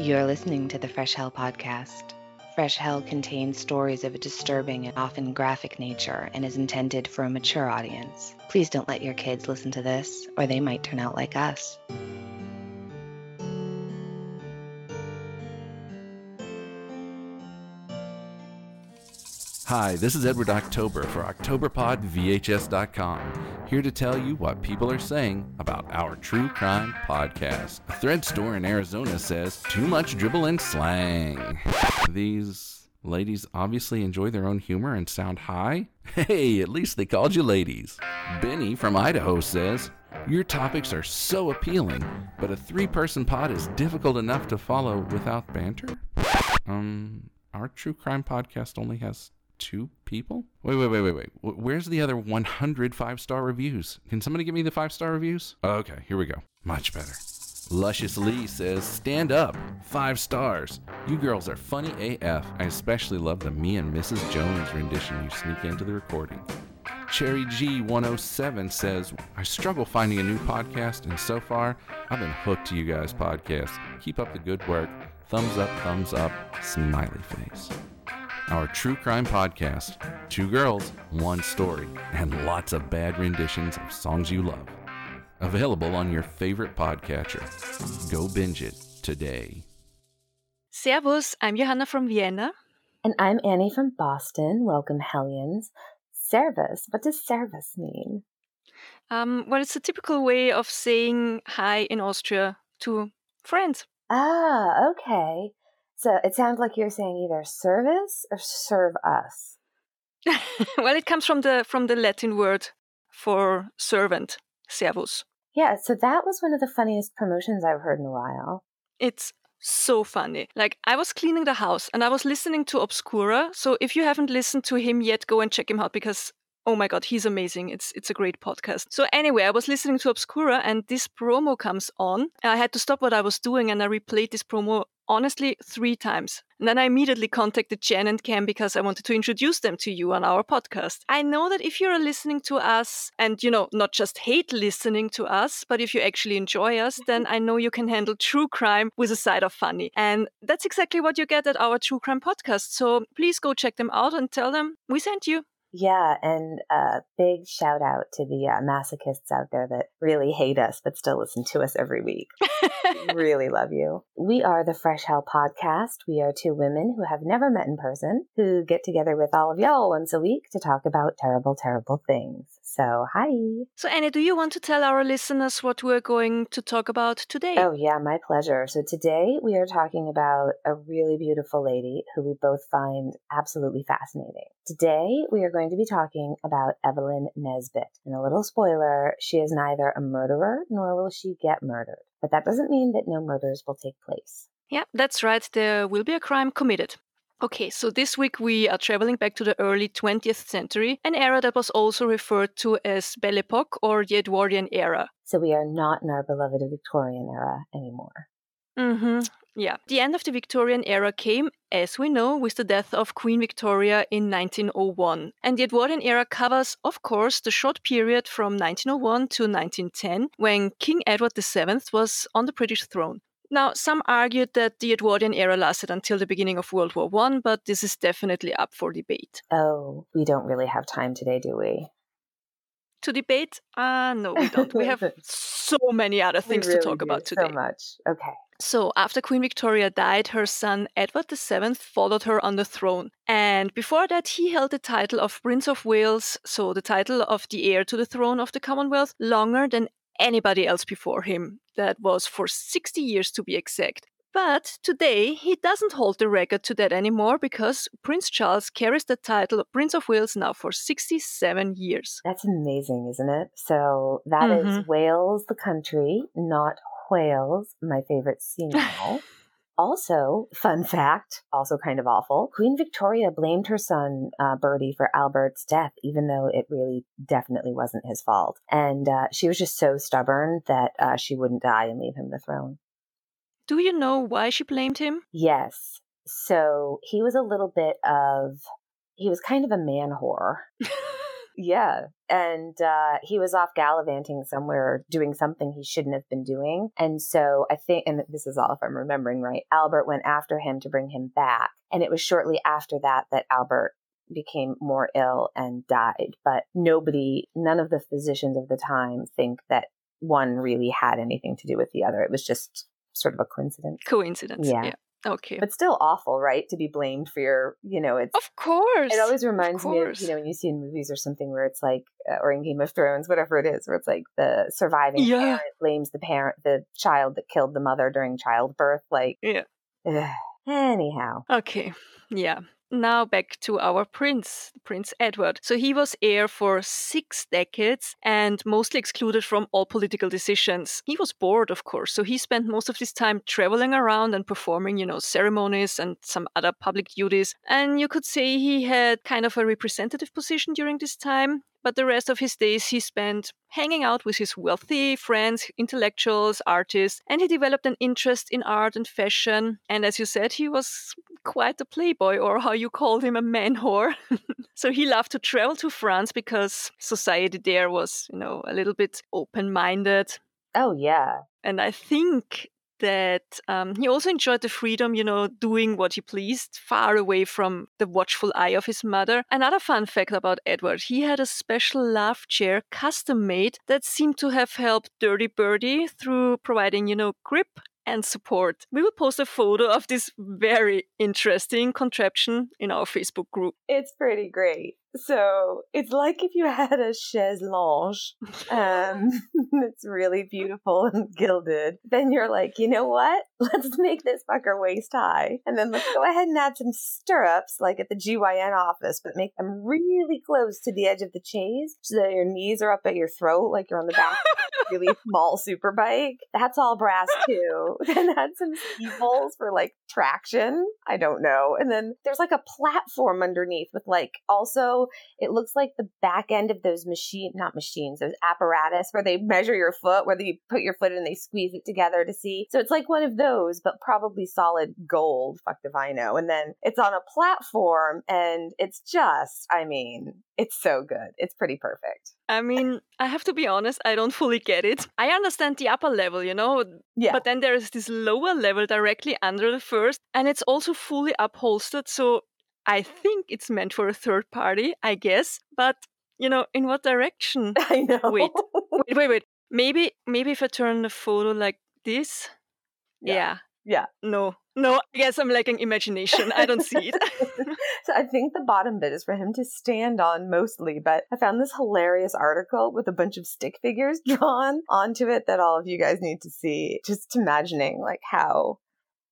You're listening to the Fresh Hell podcast. Fresh Hell contains stories of a disturbing and often graphic nature and is intended for a mature audience. Please don't let your kids listen to this, or they might turn out like us. Hi, this is Edward October for OctoberPodVHS.com, here to tell you what people are saying about our true crime podcast. A thread store in Arizona says, too much dribble and slang. These ladies obviously enjoy their own humor and sound high. Hey, at least they called you ladies. Benny from Idaho says, your topics are so appealing, but a three person pod is difficult enough to follow without banter? Um, our true crime podcast only has two people? Wait, wait, wait, wait, wait. Where's the other 100 five star reviews? Can somebody give me the five star reviews? Oh, okay, here we go. Much better. Luscious Lee says, Stand up. Five stars. You girls are funny AF. I especially love the me and Mrs. Jones rendition you sneak into the recording. Cherry G107 says, I struggle finding a new podcast, and so far, I've been hooked to you guys' podcast. Keep up the good work. Thumbs up, thumbs up, smiley face our true crime podcast Two Girls, One Story, and lots of bad renditions of songs you love. Available on your favorite podcatcher. Go binge it today. Servus, I'm Johanna from Vienna. And I'm Annie from Boston. Welcome, Hellions. Servus, what does servus mean? Um, well, it's a typical way of saying hi in Austria to friends. Ah, okay. So it sounds like you're saying either service or serve us. well, it comes from the from the Latin word for servant, servus. Yeah, so that was one of the funniest promotions I've heard in a while. It's so funny. Like I was cleaning the house and I was listening to Obscura. So if you haven't listened to him yet, go and check him out because oh my god, he's amazing. It's it's a great podcast. So anyway, I was listening to Obscura and this promo comes on. I had to stop what I was doing and I replayed this promo honestly three times. And then I immediately contacted Jen and Cam because I wanted to introduce them to you on our podcast. I know that if you're listening to us and, you know, not just hate listening to us, but if you actually enjoy us, then I know you can handle true crime with a side of funny. And that's exactly what you get at our true crime podcast. So please go check them out and tell them we sent you. Yeah, and a big shout out to the uh, masochists out there that really hate us but still listen to us every week. really love you. We are the Fresh Hell Podcast. We are two women who have never met in person who get together with all of y'all once a week to talk about terrible, terrible things. So, hi. So, Annie, do you want to tell our listeners what we're going to talk about today? Oh, yeah, my pleasure. So, today we are talking about a really beautiful lady who we both find absolutely fascinating. Today we are going to be talking about Evelyn Nesbit. And a little spoiler she is neither a murderer nor will she get murdered. But that doesn't mean that no murders will take place. Yeah, that's right. There will be a crime committed. Okay, so this week we are traveling back to the early 20th century, an era that was also referred to as Belle Epoque or the Edwardian era. So we are not in our beloved Victorian era anymore. Mm-hmm. Yeah. The end of the Victorian era came, as we know, with the death of Queen Victoria in 1901. And the Edwardian era covers, of course, the short period from 1901 to 1910, when King Edward VII was on the British throne. Now, some argued that the Edwardian era lasted until the beginning of World War I, but this is definitely up for debate. Oh, we don't really have time today, do we? To debate? Uh, no, we don't. we have so many other things really to talk about today. So much. Okay. So, after Queen Victoria died, her son Edward VII followed her on the throne. And before that, he held the title of Prince of Wales, so the title of the heir to the throne of the Commonwealth, longer than anybody else before him. That was for 60 years to be exact. But today, he doesn't hold the record to that anymore because Prince Charles carries the title of Prince of Wales now for 67 years. That's amazing, isn't it? So that Mm-hmm. is Wales, the country, not Wales, my favorite sea mammal. Also, fun fact, also kind of awful, Queen Victoria blamed her son, uh, Bertie, for Albert's death, even though it really definitely wasn't his fault. And uh, she was just so stubborn that uh, she wouldn't die and leave him the throne. Do you know why she blamed him? Yes. So he was a little bit of, he was kind of a man whore. Yeah. And uh, he was off gallivanting somewhere doing something he shouldn't have been doing. And so I think, and this is all if I'm remembering right, Albert went after him to bring him back. And it was shortly after that that Albert became more ill and died. But nobody, none of the physicians of the time think that one really had anything to do with the other. It was just sort of a coincidence. Coincidence. Yeah. Yeah. Okay. But still awful, right? To be blamed for your, you know, it's. of course. It always reminds me of, you know, when you see in movies or something where it's like, uh, or in Game of Thrones, whatever it is, where it's like the surviving Yeah. parent blames the parent, the child that killed the mother during childbirth. Like, Yeah. ugh. anyhow. Okay. Yeah. Now back to our prince, Prince Edward. So he was heir for six decades and mostly excluded from all political decisions. He was bored, of course, so he spent most of his time traveling around and performing, you know, ceremonies and some other public duties. And you could say he had kind of a representative position during this time. But the rest of his days he spent hanging out with his wealthy friends, intellectuals, artists, and he developed an interest in art and fashion. And as you said, he was quite a playboy, or how you called him, a man whore. so he loved to travel to France because society there was, you know, a little bit open minded. Oh, yeah. And I think that um, he also enjoyed the freedom, you know, doing what he pleased, far away from the watchful eye of his mother. Another fun fact about Edward he had a special love chair custom made that seemed to have helped Dirty Bertie through providing, you know, grip and support. We will post a photo of this very interesting contraption in our Facebook group. It's pretty great. So it's like if you had a chaise longue, um, it's really beautiful and gilded. Then you're like, you know what? Let's make this fucker waist high, and then let's go ahead and add some stirrups, like at the GYN office, but make them really close to the edge of the chaise, so that your knees are up at your throat, like you're on the back of a really small super bike. That's all brass too. Then add some steeples for like traction. I don't know. And then there's like a platform underneath with like also it looks like the back end of those machine not machines those apparatus where they measure your foot whether you put your foot in and they squeeze it together to see so it's like one of those but probably solid gold fuck if i know and then it's on a platform and it's just i mean it's so good it's pretty perfect I mean, I have to be honest, I don't fully get it. I understand the upper level, you know, yeah But then there is this lower level directly under the first, and it's also fully upholstered. So I think it's meant for a third party, I guess. But you know, in what direction? i know Wait. wait, wait, wait. Maybe, maybe if I turn the photo like this. Yeah. Yeah. Yeah. No. No. I guess I'm lacking imagination. I don't see it. so I think the bottom bit is for him to stand on mostly, but I found this hilarious article with a bunch of stick figures drawn onto it that all of you guys need to see. Just imagining like how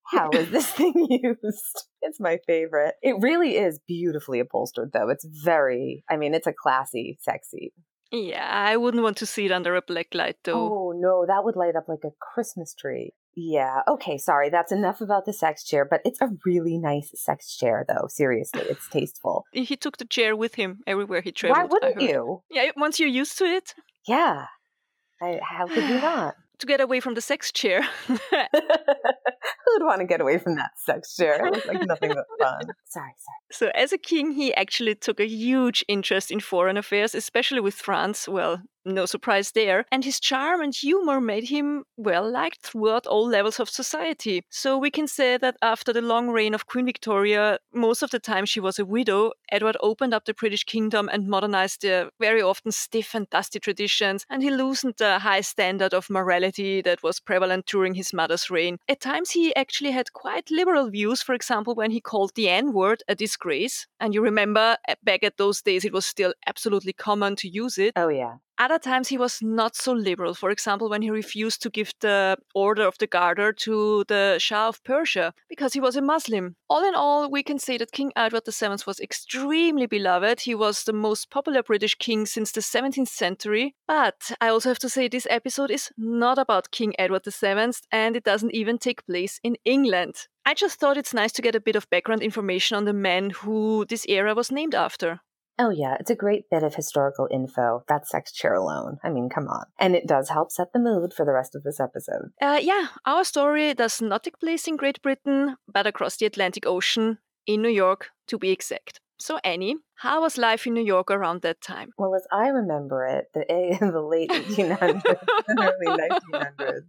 how is this thing used? It's my favorite. It really is beautifully upholstered though. It's very I mean, it's a classy sexy. yeah, I wouldn't want to see it under a black light though. Oh no, that would light up like a Christmas tree. Yeah, okay, sorry. That's enough about the sex chair, but it's a really nice sex chair though. Seriously, it's tasteful. He took the chair with him everywhere he traveled. Why wouldn't you? Yeah, once you're used to it, Yeah. I, how could you not? to get away from the sex chair. Who'd want to get away from that sex chair? It looks like nothing but fun. Sorry, sorry. So, as a king, he actually took a huge interest in foreign affairs, especially with France. Well, no surprise there. And his charm and humor made him well liked throughout all levels of society. So, we can say that after the long reign of Queen Victoria, most of the time she was a widow, Edward opened up the British kingdom and modernized the very often stiff and dusty traditions, and he loosened the high standard of morality that was prevalent during his mother's reign. At times, he actually had quite liberal views, for example, when he called the N word a disgrace. And you remember uh, back at those days, it was still absolutely common to use it. Oh, yeah. Other times he was not so liberal. For example, when he refused to give the order of the Garter to the Shah of Persia because he was a Muslim. All in all, we can say that King Edward VII was extremely beloved. He was the most popular British king since the 17th century. But I also have to say this episode is not about King Edward VII and it doesn't even take place in England. I just thought it's nice to get a bit of background information on the man who this era was named after. Oh, yeah. It's a great bit of historical info. That sex chair alone. I mean, come on. And it does help set the mood for the rest of this episode. Uh, yeah, our story does not take place in Great Britain, but across the Atlantic Ocean, in New York, to be exact. So, Annie, how was life in New York around that time? Well, as I remember it, the, the late 1800s and early 1900s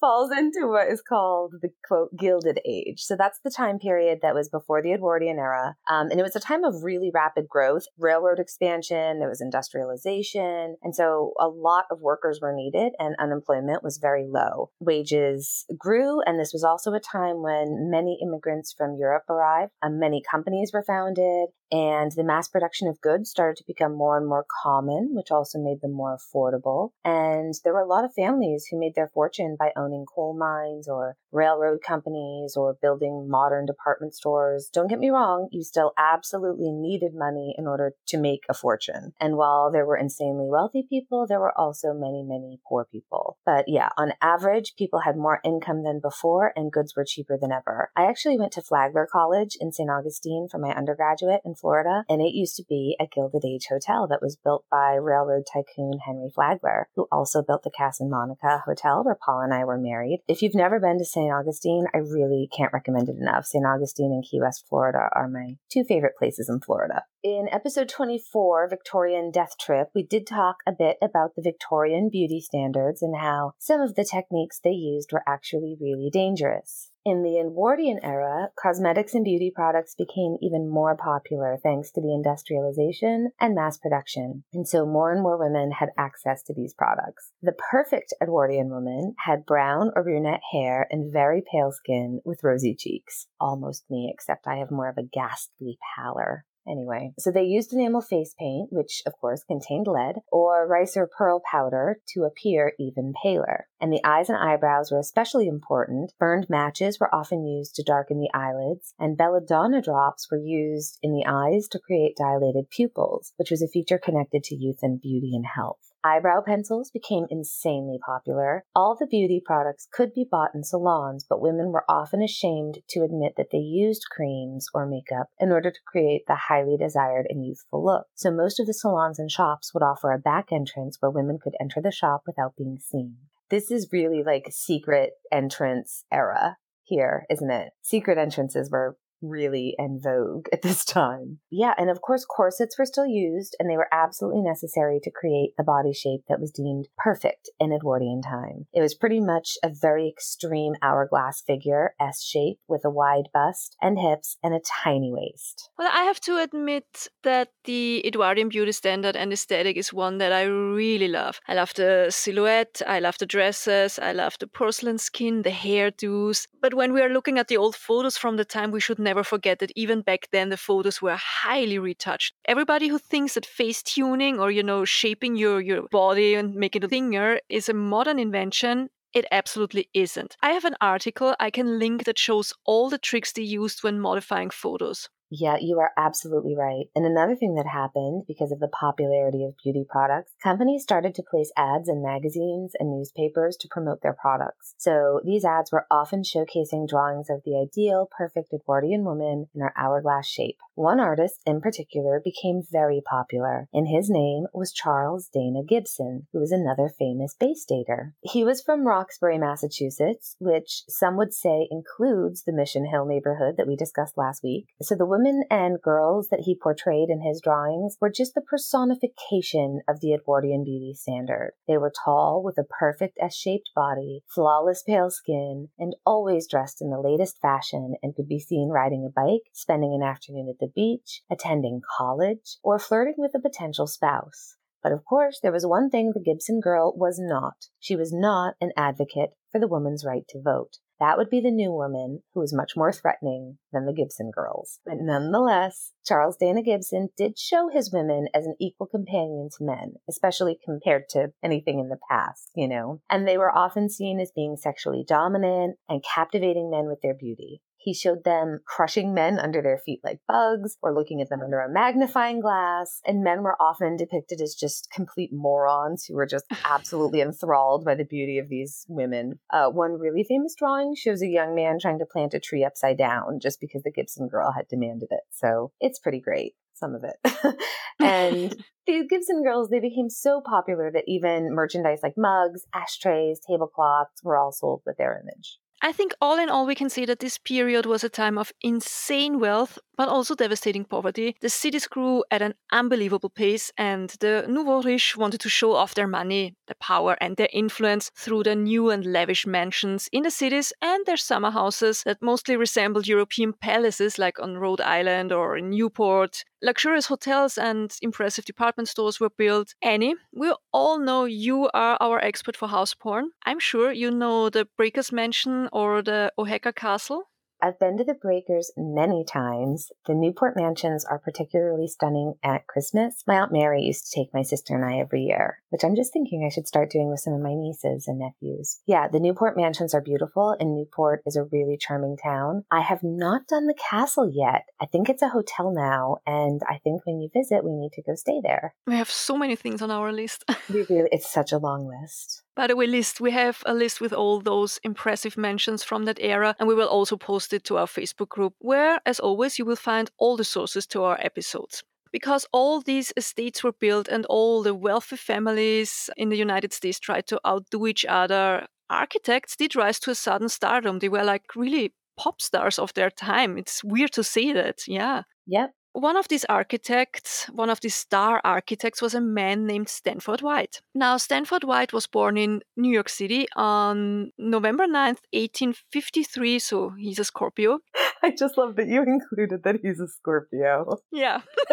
falls into what is called the quote gilded age. So that's the time period that was before the Edwardian era. Um, and it was a time of really rapid growth, railroad expansion, there was industrialization. And so a lot of workers were needed and unemployment was very low. Wages grew. And this was also a time when many immigrants from Europe arrived. Um, many companies were founded and the mass production of goods started to become more and more common, which also made them more affordable. And there were a lot of families who made their fortune by owning coal mines or railroad companies or building modern department stores. Don't get me wrong, you still absolutely needed money in order to make a fortune. And while there were insanely wealthy people, there were also many, many poor people. But yeah, on average, people had more income than before and goods were cheaper than ever. I actually went to Flagler College in St. Augustine for my undergraduate in Florida, and it used to be a Gilded Age hotel that was built by railroad tycoon Henry Flagler, who also built the Casa Monica Hotel where Paul and I were married. If you've never been to St. Augustine, I really can't recommend it enough. St. Augustine and Key West, Florida are my two favorite places in Florida. In episode 24, Victorian Death Trip, we did talk a bit about the Victorian beauty standards and how some of the techniques they used were actually really dangerous. In the Edwardian era, cosmetics and beauty products became even more popular thanks to the industrialization and mass production, and so more and more women had access to these products. The perfect Edwardian woman had brown or brunette hair and very pale skin with rosy cheeks. Almost me, except I have more of a ghastly pallor. Anyway, so they used enamel face paint, which of course contained lead, or rice or pearl powder to appear even paler. And the eyes and eyebrows were especially important. Burned matches were often used to darken the eyelids, and belladonna drops were used in the eyes to create dilated pupils, which was a feature connected to youth and beauty and health. Eyebrow pencils became insanely popular. All the beauty products could be bought in salons, but women were often ashamed to admit that they used creams or makeup in order to create the highly desired and youthful look. So most of the salons and shops would offer a back entrance where women could enter the shop without being seen. This is really like secret entrance era here, isn't it? Secret entrances were really en vogue at this time. Yeah, and of course, corsets were still used, and they were absolutely necessary to create the body shape that was deemed perfect in Edwardian time. It was pretty much a very extreme hourglass figure, S shape, with a wide bust and hips and a tiny waist. Well, I have to admit that the Edwardian beauty standard and aesthetic is one that I really love. I love the silhouette, I love the dresses, I love the porcelain skin, the hairdos. But when we are looking at the old photos from the time, we should never never forget that even back then the photos were highly retouched. Everybody who thinks that face tuning or you know shaping your your body and making it thinner is a modern invention it absolutely isn't. I have an article I can link that shows all the tricks they used when modifying photos. Yeah, you are absolutely right. And another thing that happened because of the popularity of beauty products, companies started to place ads in magazines and newspapers to promote their products. So these ads were often showcasing drawings of the ideal, perfect Edwardian woman in her hourglass shape. One artist in particular became very popular, and his name was Charles Dana Gibson, who was another famous Baystater. He was from Roxbury, Massachusetts, which some would say includes the Mission Hill neighborhood that we discussed last week. So the women and girls that he portrayed in his drawings were just the personification of the Edwardian beauty standard. They were tall with a perfect S-shaped body, flawless pale skin, and always dressed in the latest fashion and could be seen riding a bike, spending an afternoon at the beach, attending college, or flirting with a potential spouse. But of course, there was one thing the Gibson girl was not. She was not an advocate for the woman's right to vote. That would be the new woman who was much more threatening than the Gibson girls. But nonetheless, Charles Dana Gibson did show his women as an equal companion to men, especially compared to anything in the past, you know. And they were often seen as being sexually dominant and captivating men with their beauty. He showed them crushing men under their feet like bugs or looking at them under a magnifying glass. And men were often depicted as just complete morons who were just absolutely enthralled by the beauty of these women. Uh, one really famous drawing shows a young man trying to plant a tree upside down just because the Gibson girl had demanded it. So it's pretty great some of it. and the Gibson girls, they became so popular that even merchandise like mugs, ashtrays, tablecloths were all sold with their image. I think all in all, we can say that this period was a time of insane wealth, but also devastating poverty. The cities grew at an unbelievable pace, and the nouveau riche wanted to show off their money, their power, and their influence through their new and lavish mansions in the cities and their summer houses that mostly resembled European palaces like on Rhode Island or in Newport. Luxurious hotels and impressive department stores were built. Annie, we all know you are our expert for house porn. I'm sure you know the Breakers Mansion or the Oheka Castle. I've been to the Breakers many times. The Newport mansions are particularly stunning at Christmas. My Aunt Mary used to take my sister and I every year, which I'm just thinking I should start doing with some of my nieces and nephews. Yeah, the Newport mansions are beautiful, and Newport is a really charming town. I have not done the castle yet. I think it's a hotel now, and I think when you visit, we need to go stay there. We have so many things on our list. we really, it's such a long list. By the way, list we have a list with all those impressive mentions from that era, and we will also post it to our Facebook group, where, as always, you will find all the sources to our episodes. Because all these estates were built and all the wealthy families in the United States tried to outdo each other, architects did rise to a sudden stardom. They were like really pop stars of their time. It's weird to say that, yeah. Yep. One of these architects, one of these star architects, was a man named Stanford White. Now, Stanford White was born in New York City on November 9th, 1853, so he's a Scorpio. I just love that you included that he's a Scorpio. Yeah.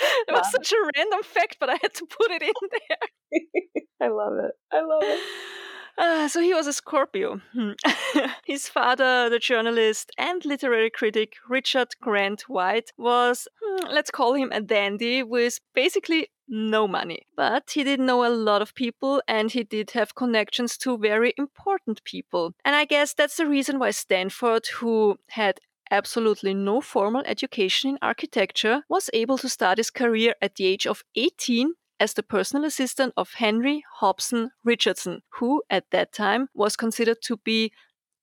it was such a random fact, but I had to put it in there. I love it. I love it. Uh, so he was a Scorpio. Hmm. His father, the journalist and literary critic Richard Grant White, was, hmm, let's call him a dandy with basically no money. But he did know a lot of people and he did have connections to very important people. And I guess that's the reason why Stanford, who had absolutely no formal education in architecture, was able to start his career at the age of 18 as the personal assistant of Henry Hobson Richardson, who at that time was considered to be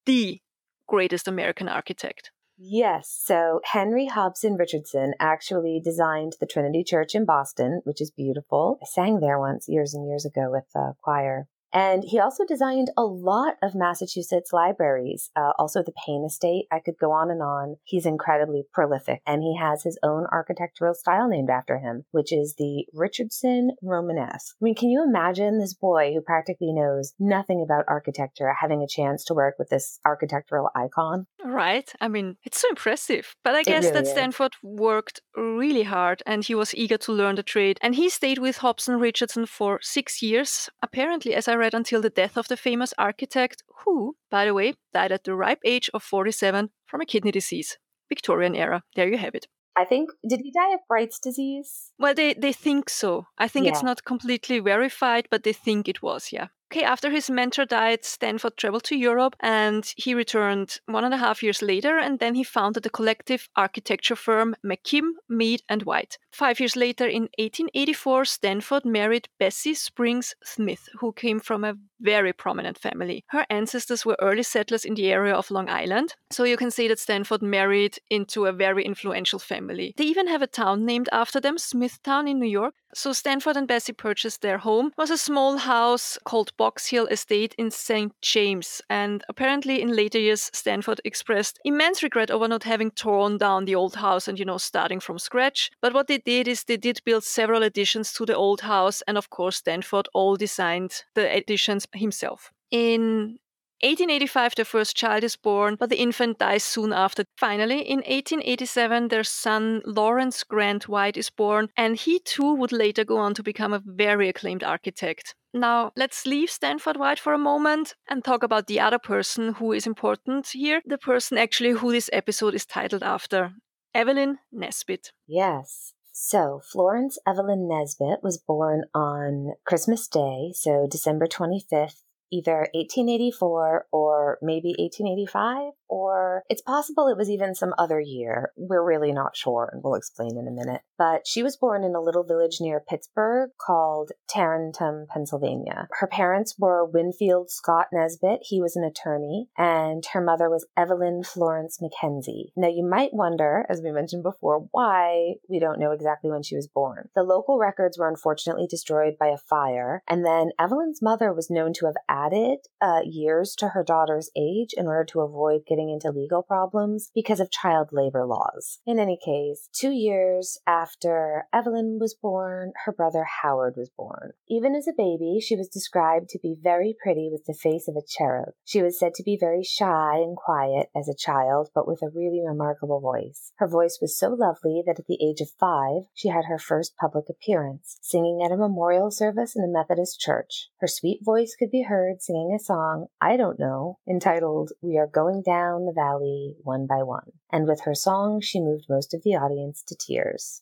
the greatest American architect. Yes. So Henry Hobson Richardson actually designed the Trinity Church in Boston, which is beautiful. I sang there once years and years ago with a choir. And he also designed a lot of Massachusetts libraries, uh, also the Paine Estate. I could go on and on. He's incredibly prolific, and he has his own architectural style named after him, which is the Richardson Romanesque. I mean, can you imagine this boy who practically knows nothing about architecture having a chance to work with this architectural icon? Right. I mean, it's so impressive. But I guess really that Stanford is. worked really hard and he was eager to learn the trade. And he stayed with Hobson Richardson for six years, apparently, as I read, until the death of the famous architect, who, by the way, died at the ripe age of 47 from a kidney disease. Victorian era. There you have it. I think did he die of Bright's disease? Well, they they think so. I think yeah. it's not completely verified, but they think it was. Yeah. Okay, after his mentor died, Stanford traveled to Europe and he returned one and a half years later. And then he founded the collective architecture firm McKim, Mead, and White. Five years later, in 1884, Stanford married Bessie Springs Smith, who came from a very prominent family. Her ancestors were early settlers in the area of Long Island. So you can say that Stanford married into a very influential family. They even have a town named after them, Smithtown in New York. So Stanford and Bessie purchased their home. It was a small house called Box Hill Estate in St. James. And apparently in later years, Stanford expressed immense regret over not having torn down the old house and, you know, starting from scratch. But what they did is they did build several additions to the old house. And of course, Stanford all designed the additions himself. In 1885, their first child is born, but the infant dies soon after. Finally, in 1887, their son Lawrence Grant White is born, and he too would later go on to become a very acclaimed architect. Now, let's leave Stanford White for a moment and talk about the other person who is important here, the person actually who this episode is titled after Evelyn Nesbit. Yes. So, Florence Evelyn Nesbit was born on Christmas Day, so December 25th, either 1884 or maybe 1885. Or it's possible it was even some other year. We're really not sure, and we'll explain in a minute. But she was born in a little village near Pittsburgh called Tarentum, Pennsylvania. Her parents were Winfield Scott Nesbit, he was an attorney, and her mother was Evelyn Florence Mackenzie. Now, you might wonder, as we mentioned before, why we don't know exactly when she was born. The local records were unfortunately destroyed by a fire, and then Evelyn's mother was known to have added uh, years to her daughter's age in order to avoid getting into legal problems because of child labor laws. In any case, two years after Evelyn was born, her brother Howard was born. Even as a baby, she was described to be very pretty with the face of a cherub. She was said to be very shy and quiet as a child, but with a really remarkable voice. Her voice was so lovely that at the age of five, she had her first public appearance, singing at a memorial service in a Methodist church. Her sweet voice could be heard singing a song, I don't know, entitled We Are Going Down the Valley One by One. And with her song, she moved most of the audience to tears.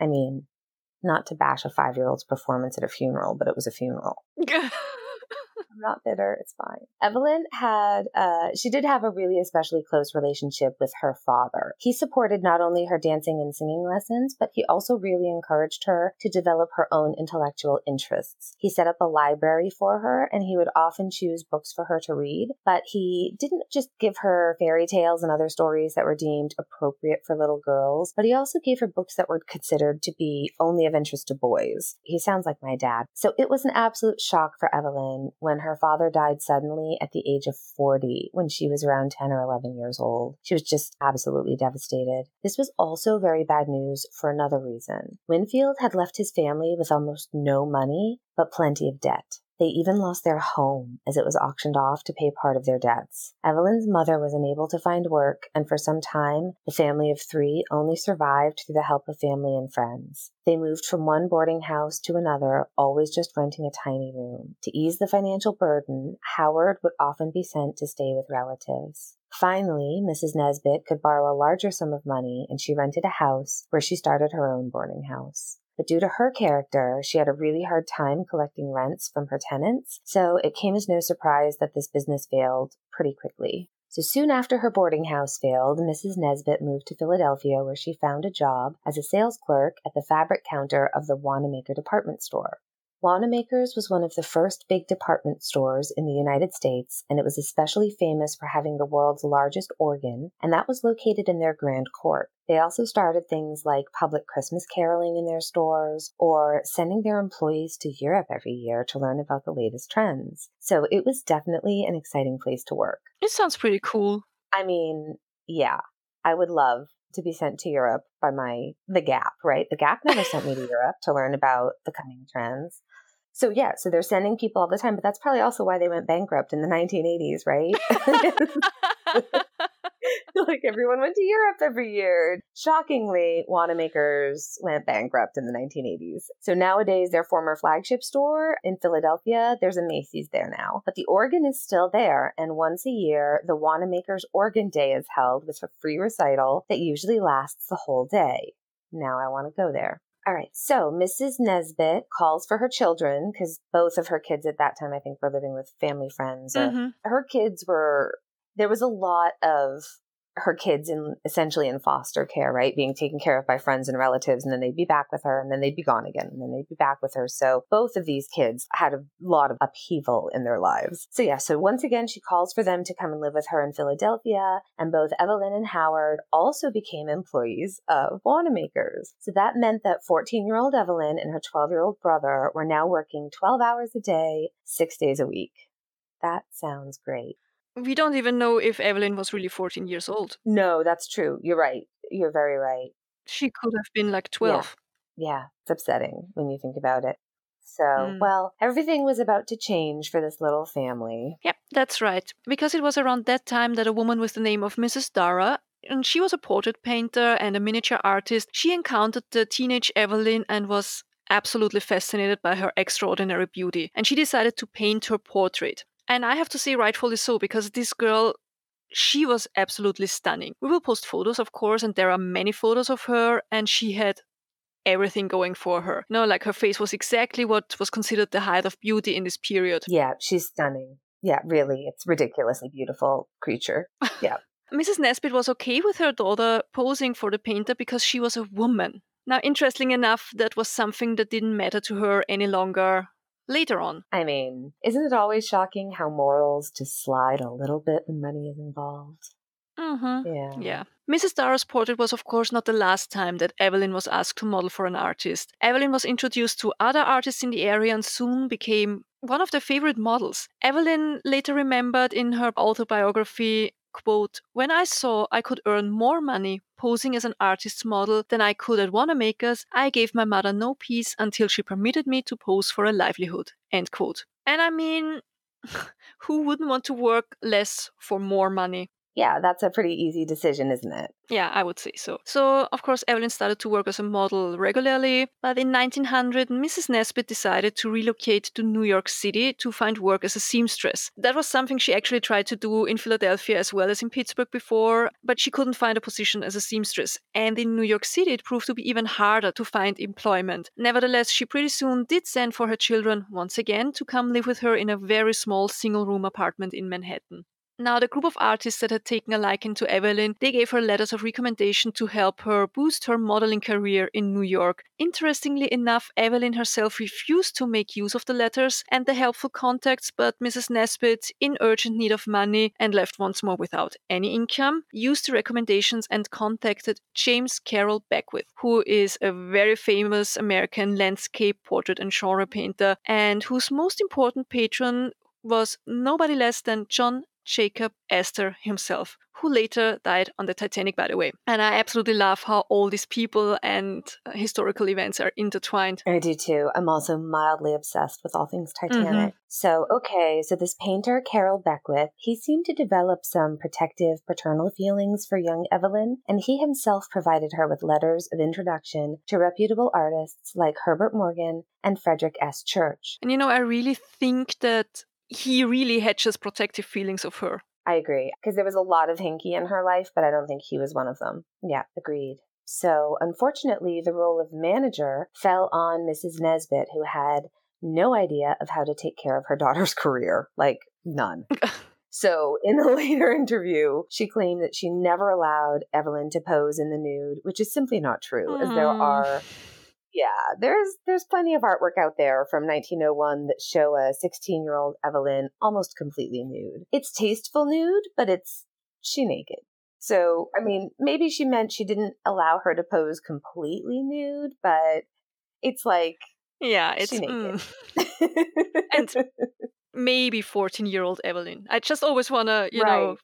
I mean, not to bash a five year old's performance at a funeral, but it was a funeral. I'm not bitter. It's fine. Evelyn had, uh, she did have a really especially close relationship with her father. He supported not only her dancing and singing lessons, but he also really encouraged her to develop her own intellectual interests. He set up a library for her and he would often choose books for her to read, but he didn't just give her fairy tales and other stories that were deemed appropriate for little girls, but he also gave her books that were considered to be only of interest to boys. He sounds like my dad. So it was an absolute shock for Evelyn when her father died suddenly at the age of 40 when she was around 10 or 11 years old. She was just absolutely devastated. This was also very bad news for another reason. Winfield had left his family with almost no money, but plenty of debt. They even lost their home as it was auctioned off to pay part of their debts. Evelyn's mother was unable to find work, and for some time, the family of three only survived through the help of family and friends. They moved from one boarding house to another, always just renting a tiny room. To ease the financial burden, Howard would often be sent to stay with relatives. Finally, Mrs. Nesbit could borrow a larger sum of money and she rented a house where she started her own boarding house. But due to her character, she had a really hard time collecting rents from her tenants, so it came as no surprise that this business failed pretty quickly. So soon after her boarding house failed, Mrs. Nesbit moved to Philadelphia where she found a job as a sales clerk at the fabric counter of the Wanamaker department store. Wanamaker's was one of the first big department stores in the United States, and it was especially famous for having the world's largest organ, and that was located in their grand court. They also started things like public Christmas caroling in their stores or sending their employees to Europe every year to learn about the latest trends. So it was definitely an exciting place to work. It sounds pretty cool. I mean, yeah, I would love to be sent to Europe by my the Gap, right? The Gap never sent me to Europe to learn about the coming trends. So yeah, so they're sending people all the time, but that's probably also why they went bankrupt in the 1980s, right? like everyone went to Europe every year. Shockingly, Wanamaker's went bankrupt in the 1980s. So nowadays, their former flagship store in Philadelphia, there's a Macy's there now. But the organ is still there, and once a year, the Wanamaker's Organ Day is held with a free recital that usually lasts the whole day. Now I want to go there. All right. So Mrs. Nesbit calls for her children because both of her kids at that time, I think, were living with family friends. Mm-hmm. Her kids were, there was a lot of her kids in essentially in foster care, right? Being taken care of by friends and relatives, and then they'd be back with her, and then they'd be gone again, and then they'd be back with her. So both of these kids had a lot of upheaval in their lives. So yeah, so once again, she calls for them to come and live with her in Philadelphia, and both Evelyn and Howard also became employees of Wanamaker's. So that meant that 14 year old Evelyn and her 12 year old brother were now working 12 hours a day, six days a week. That sounds great we don't even know if Evelyn was really 14 years old. No, that's true. You're right. You're very right. She could have been like 12. Yeah, yeah. it's upsetting when you think about it. So, mm. well, everything was about to change for this little family. Yep, that's right. Because it was around that time that a woman with the name of Mrs. Dara and she was a portrait painter and a miniature artist. She encountered the teenage Evelyn and was absolutely fascinated by her extraordinary beauty. And she decided to paint her portrait. And I have to say, rightfully so, because this girl, she was absolutely stunning. We will post photos, of course, and there are many photos of her, and she had everything going for her. No, like her face was exactly what was considered the height of beauty in this period. Yeah, she's stunning. Yeah, really. It's ridiculously beautiful creature. Yeah. Mrs. Nesbit was okay with her daughter posing for the painter because she was a woman. Now, interestingly enough, that was something that didn't matter to her any longer later on. I mean, isn't it always shocking how morals just slide a little bit when money is involved? Mm-hmm. Yeah. Yeah. Mrs. Darrow's portrait was, of course, not the last time that Evelyn was asked to model for an artist. Evelyn was introduced to other artists in the area and soon became one of their favorite models. Evelyn later remembered in her autobiography, quote, When I saw I could earn more money posing as an artist's model than I could at Wanamaker's, I gave my mother no peace until she permitted me to pose for a livelihood, end quote. And I mean, who wouldn't want to work less for more money? Yeah, that's a pretty easy decision, isn't it? Yeah, I would say so. So, of course, Evelyn started to work as a model regularly, but in 1900, Mrs. Nesbit decided to relocate to New York City to find work as a seamstress. That was something she actually tried to do in Philadelphia as well as in Pittsburgh before, but she couldn't find a position as a seamstress. And in New York City, it proved to be even harder to find employment. Nevertheless, she pretty soon did send for her children once again to come live with her in a very small single room apartment in Manhattan. Now, the group of artists that had taken a liking to Evelyn, they gave her letters of recommendation to help her boost her modeling career in New York. Interestingly enough, Evelyn herself refused to make use of the letters and the helpful contacts, but Mrs. Nesbit, in urgent need of money and left once more without any income, used the recommendations and contacted James Carroll Beckwith, who is a very famous American landscape portrait and genre painter, and whose most important patron was nobody less than John Jacob Astor himself, who later died on the Titanic, by the way. And I absolutely love how all these people and uh, historical events are intertwined. I do too. I'm also mildly obsessed with all things Titanic. So, okay, so this painter, Carroll Beckwith, he seemed to develop some protective paternal feelings for young Evelyn, and he himself provided her with letters of introduction to reputable artists like Herbert Morgan and Frederick S. Church. And you know, I really think that he really had just protective feelings of her. I agree, because there was a lot of hinky in her life, but I don't think he was one of them. Yeah, agreed. So, unfortunately, the role of manager fell on Mrs. Nesbit, who had no idea of how to take care of her daughter's career. Like, none. So, in a later interview, she claimed that she never allowed Evelyn to pose in the nude, which is simply not true, as there Mm. are yeah, there's there's plenty of artwork out there from 1901 that show a 16-year-old Evelyn almost completely nude. It's tasteful nude, but it's she naked. So, I mean, maybe she meant she didn't allow her to pose completely nude, but it's like Yeah, it's she naked. mm, And maybe 14 year old Evelyn. I just always want to, you know,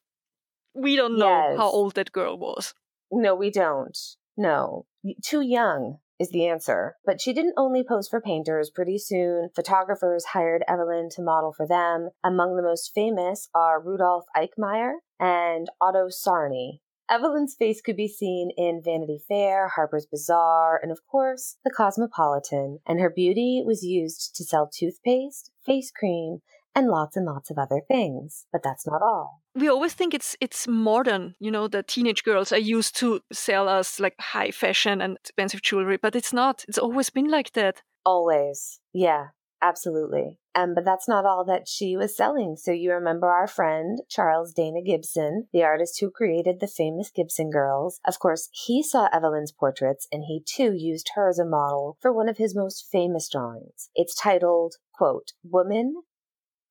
we don't know how old that girl was. No, we don't. No. Too young is the answer. But she didn't only pose for painters. Pretty soon, photographers hired Evelyn to model for them. Among the most famous are Rudolf Eickemeyer and Otto Sarony. Evelyn's face could be seen in Vanity Fair, Harper's Bazaar, and of course, the Cosmopolitan, and her beauty was used to sell toothpaste, face cream, and lots and lots of other things. But that's not all. We always think it's it's modern, you know, the teenage girls are used to sell us like high fashion and expensive jewelry, but it's not. It's always been like that. Always. Yeah, absolutely. Um, but that's not all that she was selling. So you remember our friend Charles Dana Gibson, the artist who created the famous Gibson girls. Of course, he saw Evelyn's portraits and he too used her as a model for one of his most famous drawings. It's titled, quote, Woman,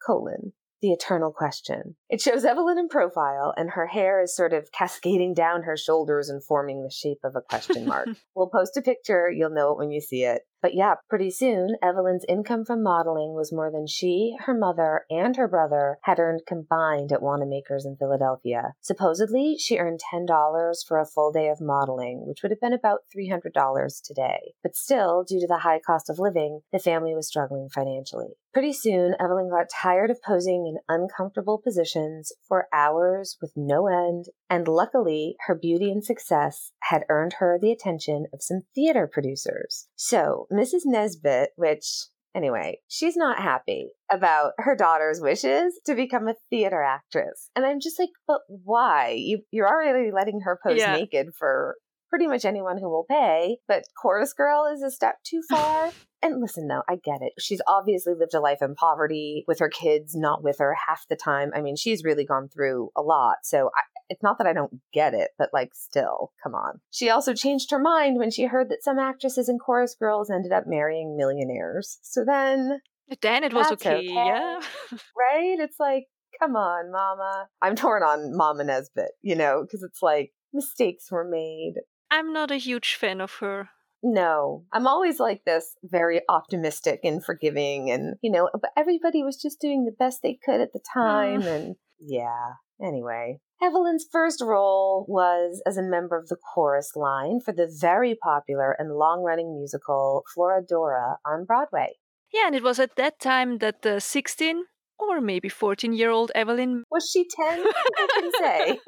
colon, the eternal question. It shows Evelyn in profile, and her hair is sort of cascading down her shoulders and forming the shape of a question mark. we'll post a picture, you'll know it when you see it. But yeah, pretty soon, Evelyn's income from modeling was more than she, her mother, and her brother had earned combined at Wanamaker's in Philadelphia. Supposedly, she earned $10 for a full day of modeling, which would have been about $300 today. But still, due to the high cost of living, the family was struggling financially. Pretty soon, Evelyn got tired of posing in uncomfortable positions for hours with no end, and luckily, her beauty and success had earned her the attention of some theater producers. So, Mrs. Nesbit, which Anyway, she's not happy about her daughter's wishes to become a theater actress. And I'm just like, but why? You, you're already letting her pose Yeah. naked for pretty much anyone who will pay, but chorus girl is a step too far. And listen, though, I get it. She's obviously lived a life in poverty with her kids not with her half the time. I mean, she's really gone through a lot. So I, it's not that I don't get it, but like, still, come on. She also changed her mind when she heard that some actresses and chorus girls ended up marrying millionaires. So then. Then it was okay, okay. yeah. right? It's like, come on, mama. I'm torn on Mama Nesbit, you know, because it's like mistakes were made. I'm not a huge fan of her. No, I'm always like this, very optimistic and forgiving, and you know, but everybody was just doing the best they could at the ah. time, and yeah. Anyway, Evelyn's first role was as a member of the chorus line for the very popular and long running musical Florodora on Broadway. Yeah, and it was at that time that the 16 or maybe 14 year old Evelyn. Was she 10? I can say.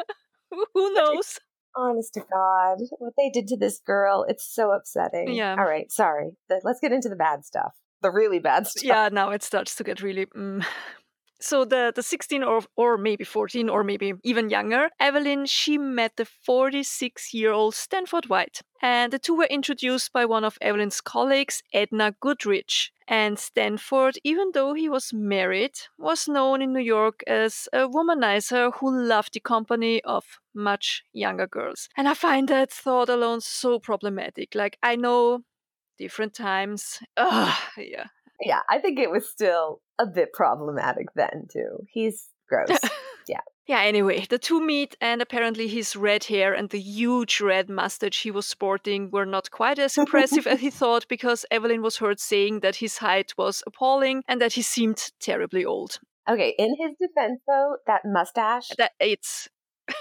Who knows? Honest to God, what they did to this girl, it's so upsetting. Yeah. All right, sorry. Let's get into the bad stuff. The really bad stuff. Yeah, now it starts to get really. Mm. So the, the 16 or, or maybe 14 or maybe even younger, Evelyn, she met the 46 year old Stanford White. And the two were introduced by one of Evelyn's colleagues, Edna Goodrich. And Stanford, even though he was married, was known in New York as a womanizer who loved the company of much younger girls. And I find that thought alone so problematic. Like, I know different times. Ugh, yeah. Yeah, I think it was still a bit problematic then, too. He's gross. yeah. Yeah, anyway, the two meet, and apparently his red hair and the huge red mustache he was sporting were not quite as impressive as he thought because Evelyn was heard saying that his height was appalling and that he seemed terribly old. Okay, in his defense, though, that mustache. That it's.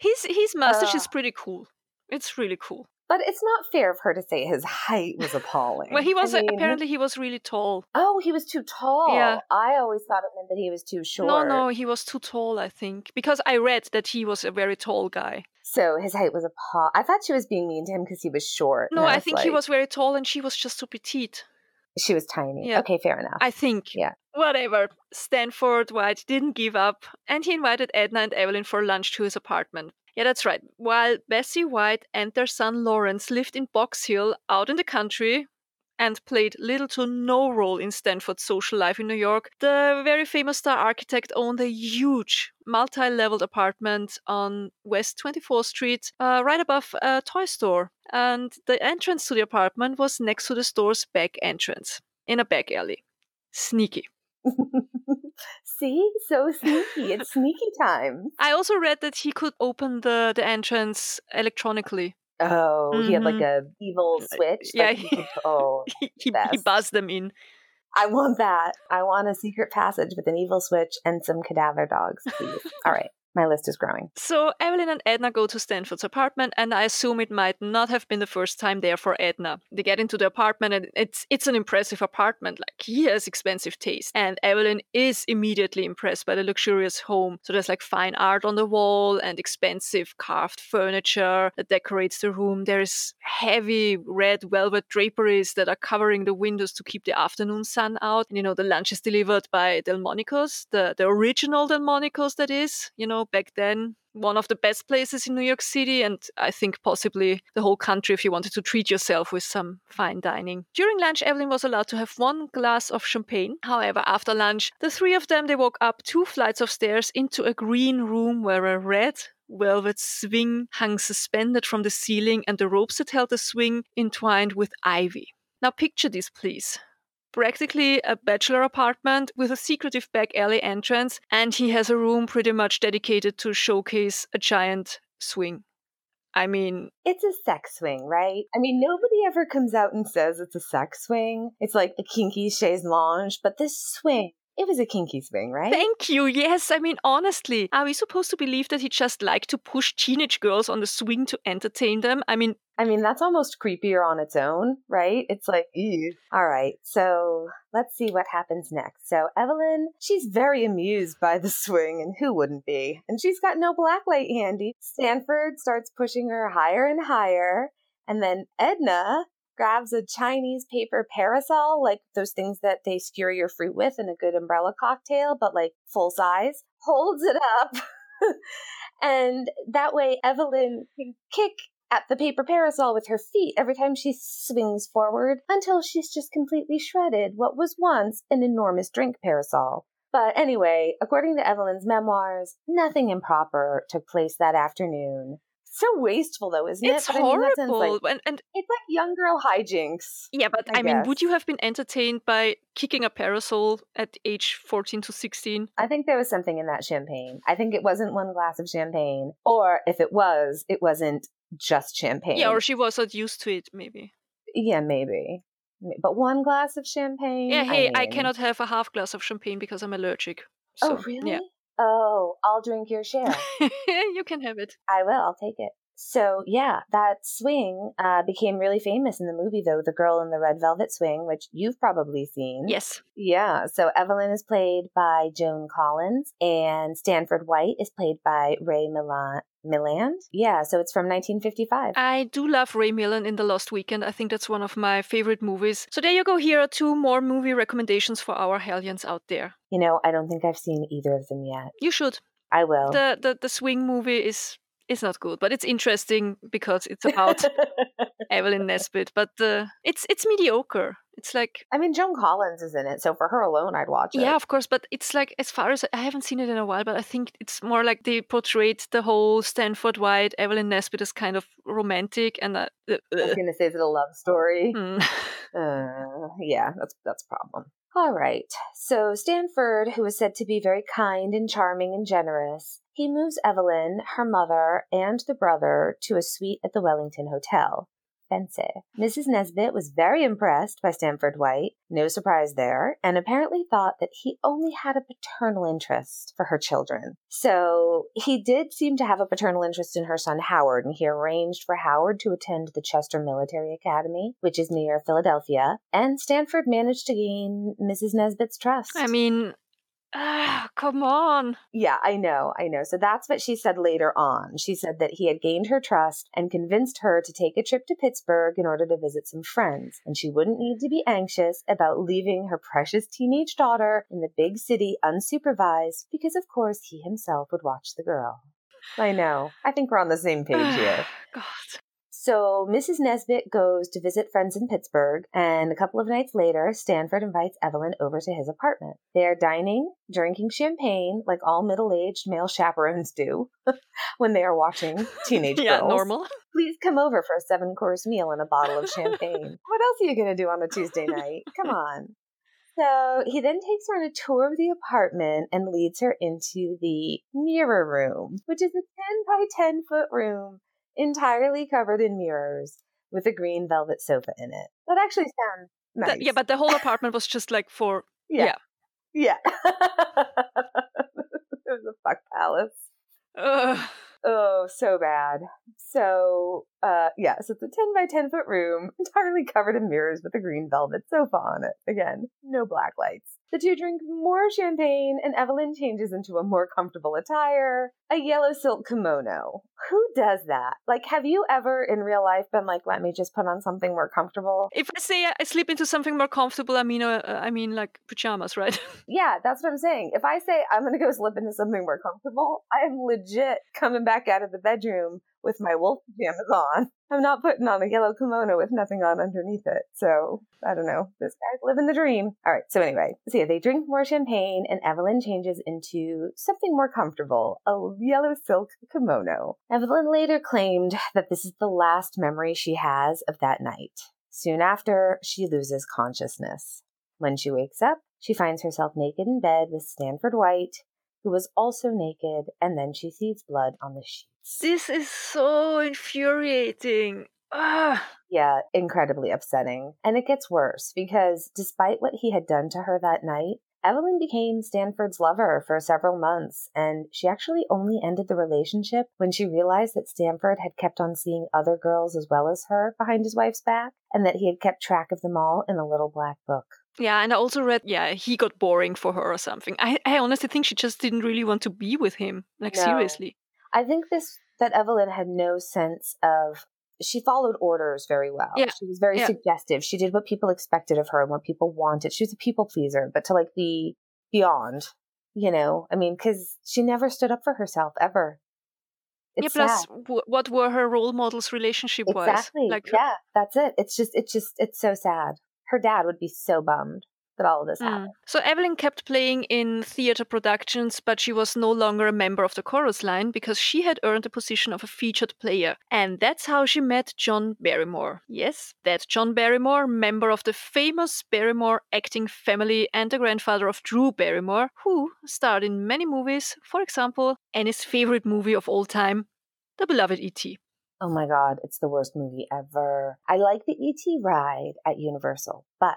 his, his mustache uh, is pretty cool. It's really cool. But it's not fair of her to say his height was appalling. well, he was I mean, apparently he was really tall. Oh, he was too tall. Yeah. I always thought it meant that he was too short. No, no, he was too tall. I think because I read that he was a very tall guy. So his height was appalling. I thought she was being mean to him because he was short. No, I, I think like, he was very tall and she was just too petite. She was tiny. Yeah. Okay, fair enough. I think. Yeah. Whatever. Stanford White didn't give up and he invited Edna and Evelyn for lunch to his apartment. Yeah, that's right. While Bessie White and their son Lawrence lived in Box Hill out in the country and played little to no role in Stanford's social life in New York, the very famous star architect owned a huge multi leveled apartment on West 24th Street, uh, right above a toy store. And the entrance to the apartment was next to the store's back entrance in a back alley. Sneaky. See, so sneaky. It's sneaky time. I also read that he could open the, the entrance electronically. Oh, mm-hmm. he had like Mm-hmm. a evil switch. Yeah, he could, oh, he, he best. buzzed them in. I want that. I want a secret passage with an evil switch and some cadaver dogs, please. All right. My list is growing. So Evelyn and Edna go to Stanford's apartment, and I assume it might not have been the first time there for Edna. They get into the apartment, and it's it's an impressive apartment. Like he has expensive taste, and Evelyn is immediately impressed by the luxurious home. So there's like fine art on the wall and expensive carved furniture that decorates the room. There's heavy red velvet draperies that are covering the windows to keep the afternoon sun out. And, you know, the lunch is delivered by Delmonicos, the the original Delmonicos, that is. You know back then one of the best places in New York City, and I think possibly the whole country if you wanted to treat yourself with some fine dining. During lunch, Evelyn was allowed to have one glass of champagne. However, after lunch, the three of them they walk up two flights of stairs into a green room where a red velvet swing hung suspended from the ceiling and the ropes that held the swing entwined with ivy. Now picture this, please practically a bachelor apartment with a secretive back alley entrance, and he has a room pretty much dedicated to showcase a giant swing. I mean, It's a sex swing, right? I mean, nobody ever comes out and says it's a sex swing. It's like a kinky chaise lounge, but this swing, it was a kinky swing, right? thank you. Yes, I mean, honestly, are we supposed to believe that he just liked to push teenage girls on the swing to entertain them? I mean, I mean, that's almost creepier on its own, right? It's like, ew. All right, so let's see what happens next. So, Evelyn, she's very amused by the swing, and who wouldn't be? And she's got no blacklight handy. Stanford starts pushing her higher and higher, and then Edna grabs a Chinese paper parasol, like those things that they skewer your fruit with in a good umbrella cocktail, but like full size, holds it up. and that way, Evelyn can kick at the paper parasol with her feet every time she swings forward until she's just completely shredded what was once an enormous drink parasol. But anyway, according to Evelyn's memoirs, nothing improper took place that afternoon. So wasteful, though, isn't it's it? It's horrible. I mean, like, and, and it's like young girl hijinks. Yeah, but I, I mean, would you have been entertained by kicking a parasol at age 14 to 16? I think there was something in that champagne. I think it wasn't one glass of champagne. Or if it was, it wasn't just champagne. Yeah, or she wasn't used to it, maybe. Yeah, maybe. But one glass of champagne? Yeah, hey, I, mean... I cannot have a half glass of champagne because I'm allergic. Oh, so, oh, really? Yeah. Oh, I'll drink your share. you can have it. I will. I'll take it. So yeah, that swing uh, became really famous in the movie, though the girl in the red velvet swing, which you've probably seen. Yes. Yeah. So Evelyn is played by Joan Collins, and Stanford White is played by Ray Milan. Milland? Yeah, so it's from 1955. I do love Ray Milland in The Lost Weekend. I think that's one of my favorite movies. So there you go. Here are two more movie recommendations for our Hellions out there. You know, I don't think I've seen either of them yet. You should. I will. The the, the swing movie is is not good, but it's interesting because it's about Evelyn Nesbit. But uh, it's it's mediocre. It's like I mean, Joan Collins is in it, so for her alone, I'd watch it. Yeah, of course, but it's like as far as I haven't seen it in a while, but I think it's more like they portrayed the whole Stanford White Evelyn Nesbit as kind of romantic, and uh, I was gonna say, is it a love story? Mm. Uh, yeah, that's that's a problem. All right. So Stanford, who is said to be very kind and charming and generous, he moves Evelyn, her mother, and the brother to a suite at the Wellington Hotel. Mrs. Nesbit was very impressed by Stanford White, no surprise there, and apparently thought that he only had a paternal interest for her children. So he did seem to have a paternal interest in her son Howard, and he arranged for Howard to attend the Chester Military Academy, which is near Philadelphia, and Stanford managed to gain Mrs. Nesbit's trust. I mean, Ah, come on. Yeah, I know, I know. So that's what she said later on. She said that he had gained her trust and convinced her to take a trip to Pittsburgh in order to visit some friends, and she wouldn't need to be anxious about leaving her precious teenage daughter in the big city unsupervised because, of course, he himself would watch the girl. I know. I think we're on the same page here. God. So Mrs. Nesbit goes to visit friends in Pittsburgh, and a couple of nights later, Stanford invites Evelyn over to his apartment. They are dining, drinking champagne, like all middle aged male chaperones do when they are watching teenage girls. yeah, girls. normal. Please come over for a seven course meal and a bottle of champagne. what else are you going to do on a Tuesday night? Come on. So he then takes her on a tour of the apartment and leads her into the mirror room, which is a 10 by 10 foot room entirely covered in mirrors with a green velvet sofa in it. That actually sounds nice. The, yeah, but the whole apartment was just like for yeah. Yeah. yeah. it was a fuck palace. Ugh. Oh, so bad. So, uh, yeah, so it's a 10 by 10 foot room, entirely covered in mirrors with a green velvet sofa on it. Again, no black lights. The two drink more champagne, and Evelyn changes into a more comfortable attire, a yellow silk kimono. Who does that? Like, have you ever in real life been like, let me just put on something more comfortable? If I say I slip into something more comfortable, I mean, uh, I mean like pajamas, right? yeah, that's what I'm saying. If I say I'm to go slip into something more comfortable, I am legit coming back out of the bedroom with my wolf pajamas on. I'm not putting on a yellow kimono with nothing on underneath it. So I don't know. This guy's living the dream. All right. So anyway, so yeah, they drink more champagne and Evelyn changes into something more comfortable, a yellow silk kimono. Evelyn later claimed that this is the last memory she has of that night. Soon after, she loses consciousness. When she wakes up, she finds herself naked in bed with Stanford White, who was also naked, and then she sees blood on the sheets. This is so infuriating. Ah. Yeah, incredibly upsetting. And it gets worse because despite what he had done to her that night, Evelyn became Stanford's lover for several months, and she actually only ended the relationship when she realized that Stanford had kept on seeing other girls as well as her behind his wife's back, and that he had kept track of them all in a little black book. Yeah, and I also read, yeah, he got boring for her or something. I, I honestly think she just didn't really want to be with him. Like, no. seriously. I think this, that Evelyn had no sense of, she followed orders very well. Yeah. She was very yeah. suggestive. She did what people expected of her and what people wanted. She was a people pleaser, but to like be beyond, you know, I mean, because she never stood up for herself ever. It's yeah, plus w- what were her role models relationship wise? Exactly. Like yeah, that's it. It's just, it's just, it's so sad. Her dad would be so bummed that all of this Mm. happened. So Evelyn kept playing in theater productions, but she was no longer a member of the chorus line because she had earned the position of a featured player. And that's how she met John Barrymore. Yes, that John Barrymore, member of the famous Barrymore acting family and the grandfather of Drew Barrymore, who starred in many movies, for example, Annie's favorite movie of all time, The Beloved E.T. Oh my God, it's the worst movie ever. I like the E.T. ride at Universal, but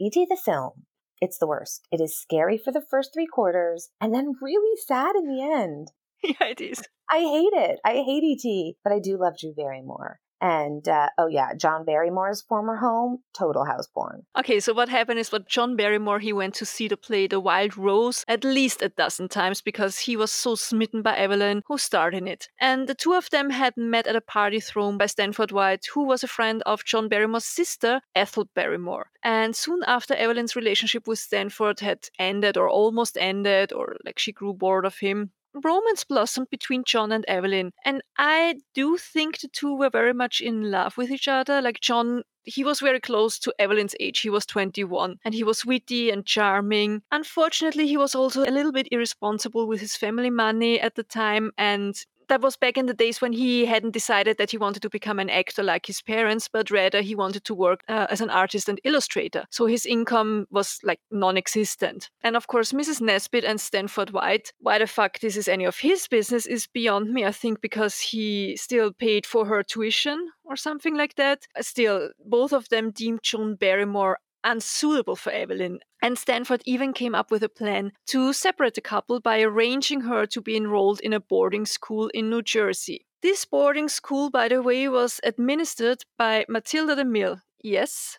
E.T. the film, it's the worst. It is scary for the first three quarters and then really sad in the end. yeah, it is. I hate it. I hate E.T., but I do love Drew Barrymore. And uh, oh yeah, John Barrymore's former home, total house porn. Okay, so what happened is what John Barrymore he went to see the play The Wild Rose at least a dozen times because he was so smitten by Evelyn who starred in it. And the two of them had met at a party thrown by Stanford White, who was a friend of John Barrymore's sister, Ethel Barrymore. And soon after Evelyn's relationship with Stanford had ended or almost ended, or like she grew bored of him, romance blossomed between John and Evelyn. And I do think the two were very much in love with each other. Like John, he was very close to Evelyn's age. He was 21 and he was witty and charming. Unfortunately, he was also a little bit irresponsible with his family money at the time and that was back in the days when he hadn't decided that he wanted to become an actor like his parents, but rather he wanted to work uh, as an artist and illustrator. So his income was like non existent. And of course, Mrs. Nesbit and Stanford White, why the fuck this is any of his business is beyond me. I think because he still paid for her tuition or something like that. Still, both of them deemed Joan Barrymore unsuitable for Evelyn. And Stanford even came up with a plan to separate the couple by arranging her to be enrolled in a boarding school in New Jersey. This boarding school, by the way, was administered by Matilda DeMille. Yes,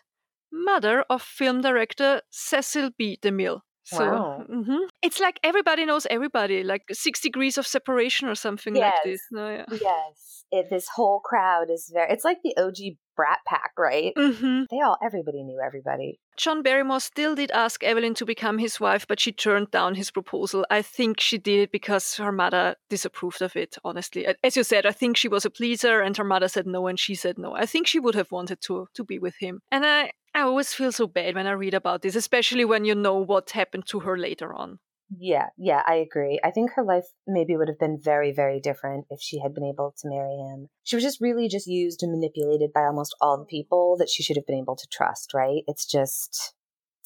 mother of film director Cecil B. DeMille. So Wow. mhm. it's like everybody knows everybody, like six degrees of separation or something like this. Yes. No, yeah. Yes, it, this whole crowd is very. It's like the OG Brat Pack, right? hmm They all, everybody knew everybody. John Barrymore still did ask Evelyn to become his wife, but she turned down his proposal. I think she did it because her mother disapproved of it, honestly. As you said, I think she was a pleaser and her mother said no and she said no. I think she would have wanted to, to be with him. And I, I always feel so bad when I read about this, especially when you know what happened to her later on. Yeah, yeah, I agree. I think her life maybe would have been very, very different if she had been able to marry him. She was just really just used and manipulated by almost all the people that she should have been able to trust, right? It's just,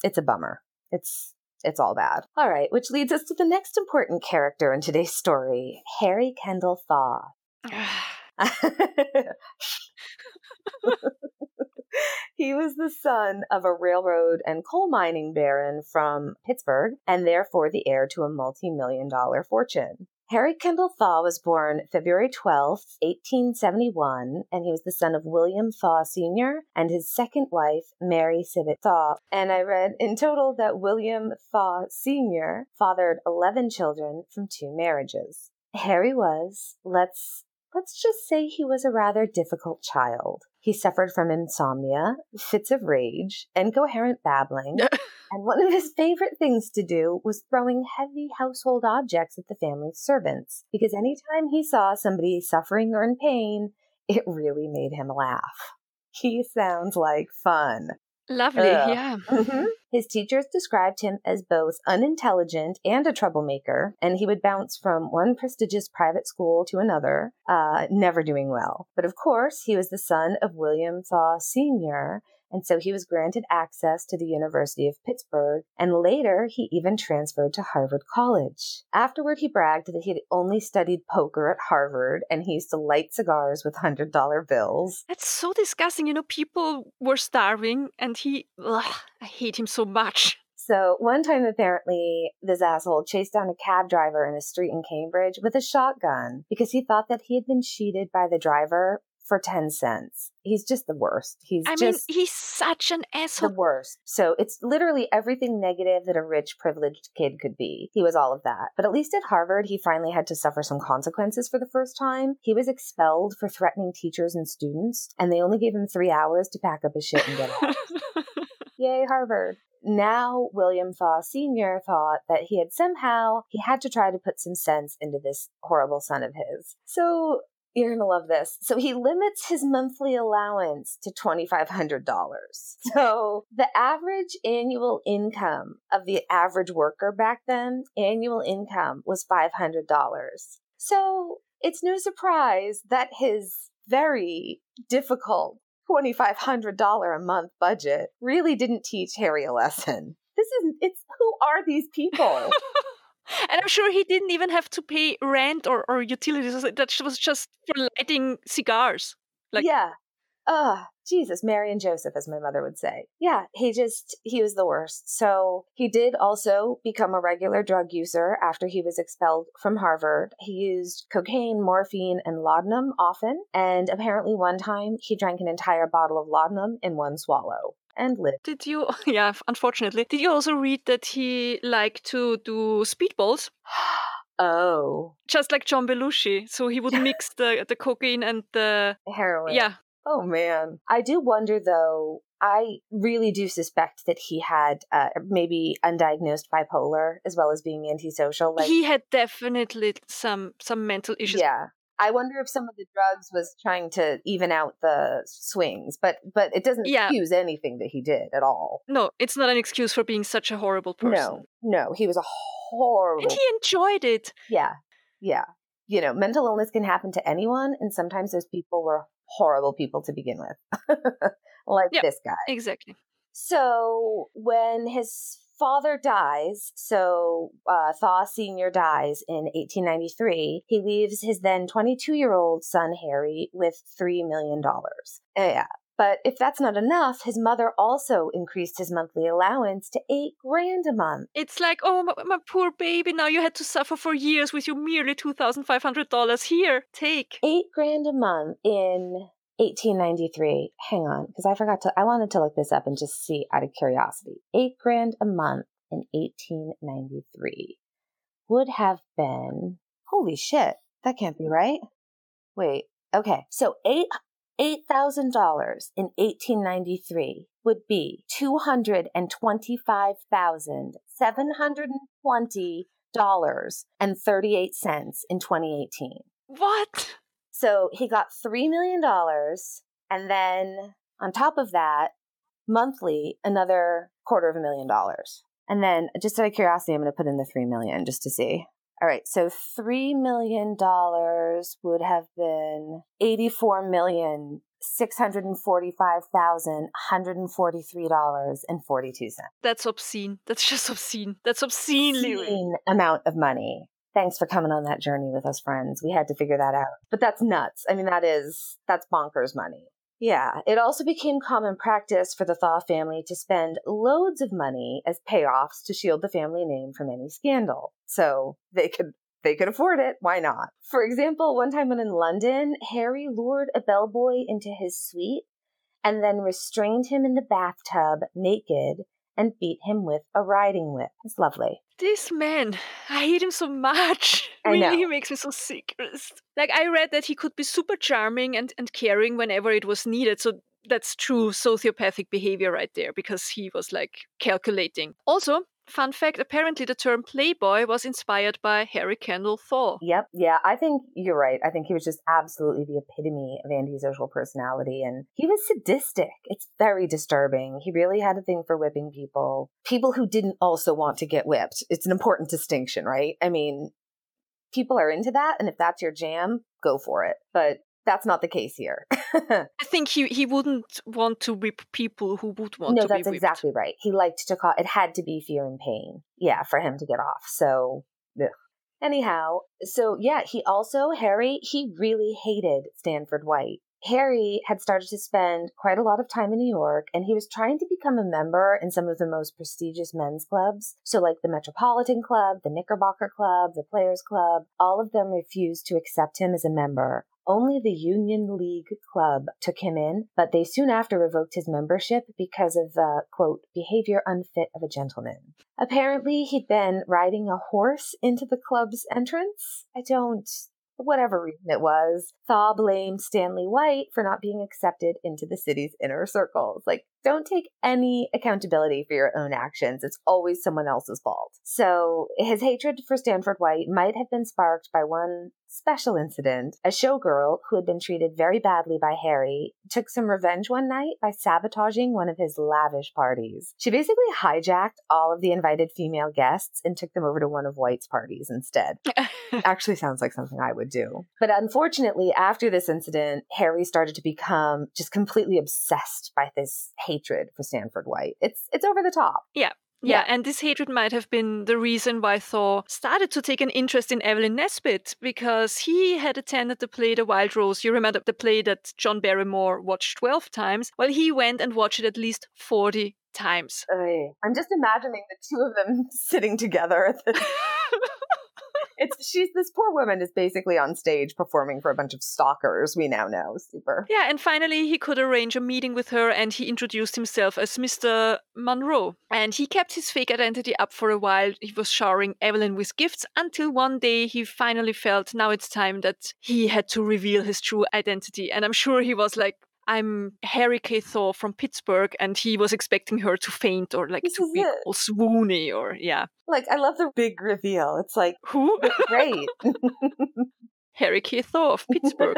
it's a bummer. It's, it's all bad. All right, which leads us to the next important character in today's story, Harry Kendall Thaw. he was the son of a railroad and coal mining baron from Pittsburgh and therefore the heir to a multi million dollar fortune. Harry Kendall Thaw was born February 12, 1871, and he was the son of William Thaw Sr. and his second wife, Mary Sibbett Thaw. And I read in total that William Thaw Sr. fathered 11 children from two marriages. Harry was, let's Let's just say he was a rather difficult child. He suffered from insomnia, fits of rage, incoherent babbling, and one of his favorite things to do was throwing heavy household objects at the family's servants, because anytime he saw somebody suffering or in pain, it really made him laugh. He sounds like fun. Lovely, Ugh. yeah. Mhm. His teachers described him as both unintelligent and a troublemaker, and he would bounce from one prestigious private school to another, uh, never doing well. But of course, he was the son of William Thaw Sr., and so he was granted access to the University of Pittsburgh, and later he even transferred to Harvard College. Afterward, he bragged that he had only studied poker at Harvard, and he used to light cigars with $100 bills. That's so disgusting. You know, people were starving and he, ugh, I hate him so much. So one time, apparently, this asshole chased down a cab driver in a street in Cambridge with a shotgun because he thought that he had been cheated by the driver for 10 cents. He's just the worst. He's I mean, he's such an asshole. the worst. So it's literally everything negative that a rich, privileged kid could be. He was all of that. But at least at Harvard, he finally had to suffer some consequences for the first time. He was expelled for threatening teachers and students, and they only gave him three hours to pack up his shit and get out. Yay, Harvard. Now, William Thaw Sr. thought that he had somehow, he had to try to put some sense into this horrible son of his. So You're gonna love this. So he limits his monthly allowance to twenty five hundred dollars. So the average annual income of the average worker back then, annual income was five hundred dollars. So it's no surprise that his very difficult $2,500 a month budget really didn't teach Harry a lesson. This is, it's, who are these people? and I'm sure he didn't even have to pay rent or, or utilities. That was just for lighting cigars. Like, yeah. Ugh, Jesus, Mary and Joseph, as my mother would say. Yeah, he just, he was the worst. So he did also become a regular drug user after he was expelled from Harvard. He used cocaine, morphine, and laudanum often. And apparently, one time he drank an entire bottle of laudanum in one swallow and lived. Did you, yeah, unfortunately, did you also read that he liked to do speedballs? Oh. Just like John Belushi. So he would mix the, the cocaine and the heroin. Yeah. Oh man. I do wonder though, I really do suspect that he had uh, maybe undiagnosed bipolar as well as being antisocial. Like he had definitely some some mental issues. Yeah, I wonder if some of the drugs was trying to even out the swings, but but it doesn't yeah. excuse anything that he did at all. No, it's not an excuse for being such a horrible person. No, no, he was a horrible. And he enjoyed it. Yeah, yeah. You know, mental illness can happen to anyone, and sometimes those people were horrible people to begin with, like this guy. Exactly. So when his father dies, so uh, Thaw Sr. dies in 1893, he leaves his then 22 year old son Harry with $3 million. Yeah. But if that's not enough, his mother also increased his monthly allowance to eight grand a month. It's like, oh, my, my poor baby, now you had to suffer for years with your merely $2,500. Here, take. Eight grand a month in 1893. Hang on, because I forgot to, I wanted to look this up and just see out of curiosity. Eight grand a month in 1893 would have been, holy shit, that can't be right. Wait, okay. So eight, $8,000 in 1893 would be $225,720 and 38 cents in 2018. What? So he got $3 million. And then on top of that, monthly, another quarter of a million dollars. And then just out of curiosity, I'm going to put in the 3 million just to see. All right, so $3 million would have been eighty-four million six hundred and forty-five thousand one hundred and forty-three dollars and forty-two cents. That's obscene. That's just obscene. That's obscenely obscene amount of money. Thanks for coming on that journey with us, friends. We had to figure that out. But that's nuts. I mean, that is, that's bonkers money. Yeah, it also became common practice for the Thaw family to spend loads of money as payoffs to shield the family name from any scandal. So they could they could afford it. Why not? For example, one time when in London, Harry lured a bellboy into his suite and then restrained him in the bathtub naked and beat him with a riding whip. It's lovely. This man, I hate him so much. I really, know. he makes me so sick. Like I read that he could be super charming and, and caring whenever it was needed. So that's true sociopathic behavior right there because he was like calculating. Also, Fun fact apparently, the term playboy was inspired by Harry Kendall Thaw. Yep. Yeah. I think you're right. I think he was just absolutely the epitome of antisocial personality. And he was sadistic. It's very disturbing. He really had a thing for whipping people, people who didn't also want to get whipped. It's an important distinction, right? I mean, people are into that. And if that's your jam, go for it. But that's not the case here. I think he he wouldn't want to whip people who would want no, to. No, that's exactly right. He liked to call it had to be fear and pain. Yeah, for him to get off. So ugh. anyhow, so yeah, he also Harry he really hated Stanford White. Harry had started to spend quite a lot of time in New York and he was trying to become a member in some of the most prestigious men's clubs. So, like the Metropolitan Club, the Knickerbocker Club, the Players Club, all of them refused to accept him as a member. Only the Union League Club took him in, but they soon after revoked his membership because of the, quote, behavior unfit of a gentleman. Apparently, he'd been riding a horse into the club's entrance. I don't whatever reason it was, Thaw blamed Stanley White for not being accepted into the city's inner circles. Like, don't take any accountability for your own actions. It's always someone else's fault. So his hatred for Stanford White might have been sparked by one special incident. A showgirl who had been treated very badly by Harry took some revenge one night by sabotaging one of his lavish parties. She basically hijacked all of the invited female guests and took them over to one of White's parties instead. Actually sounds like something I would do. But unfortunately, after this incident, Harry started to become just completely obsessed by this hatred for Stanford White. It's it's over the top. Yeah. Yeah, and this hatred might have been the reason why Thaw started to take an interest in Evelyn Nesbit because he had attended the play The Wild Rose. You remember the play that John Barrymore watched 12 times? Well, he went and watched it at least 40 times. I'm just imagining the two of them sitting together at the it's she's this poor woman is basically on stage performing for a bunch of stalkers we now know. Super. Yeah and finally he could arrange a meeting with her and he introduced himself as mr monroe. And he kept his fake identity up for a while. He was showering evelyn with gifts until one day he finally felt now it's time that he had to reveal his true identity. And i'm sure he was like I'm Harry K. Thaw from Pittsburgh, and he was expecting her to faint or like This to be it. all swoony or yeah. like i love the big reveal it's like Who? great Harry K. Thaw of Pittsburgh.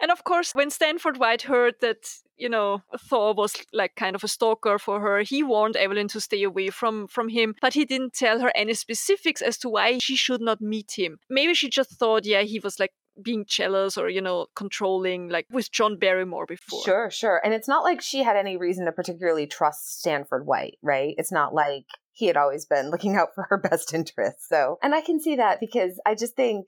and of course, when Stanford White heard that, you know, Thaw was like kind of a stalker for her, he warned Evelyn to stay away from from him, but he didn't tell her any specifics as to why she should not meet him. Maybe she just thought, yeah, he was like being jealous or, you know, controlling like with John Barrymore before. Sure, sure. And it's not like she had any reason to particularly trust Stanford White, right? It's not like he had always been looking out for her best interests. So, and I can see that because I just think,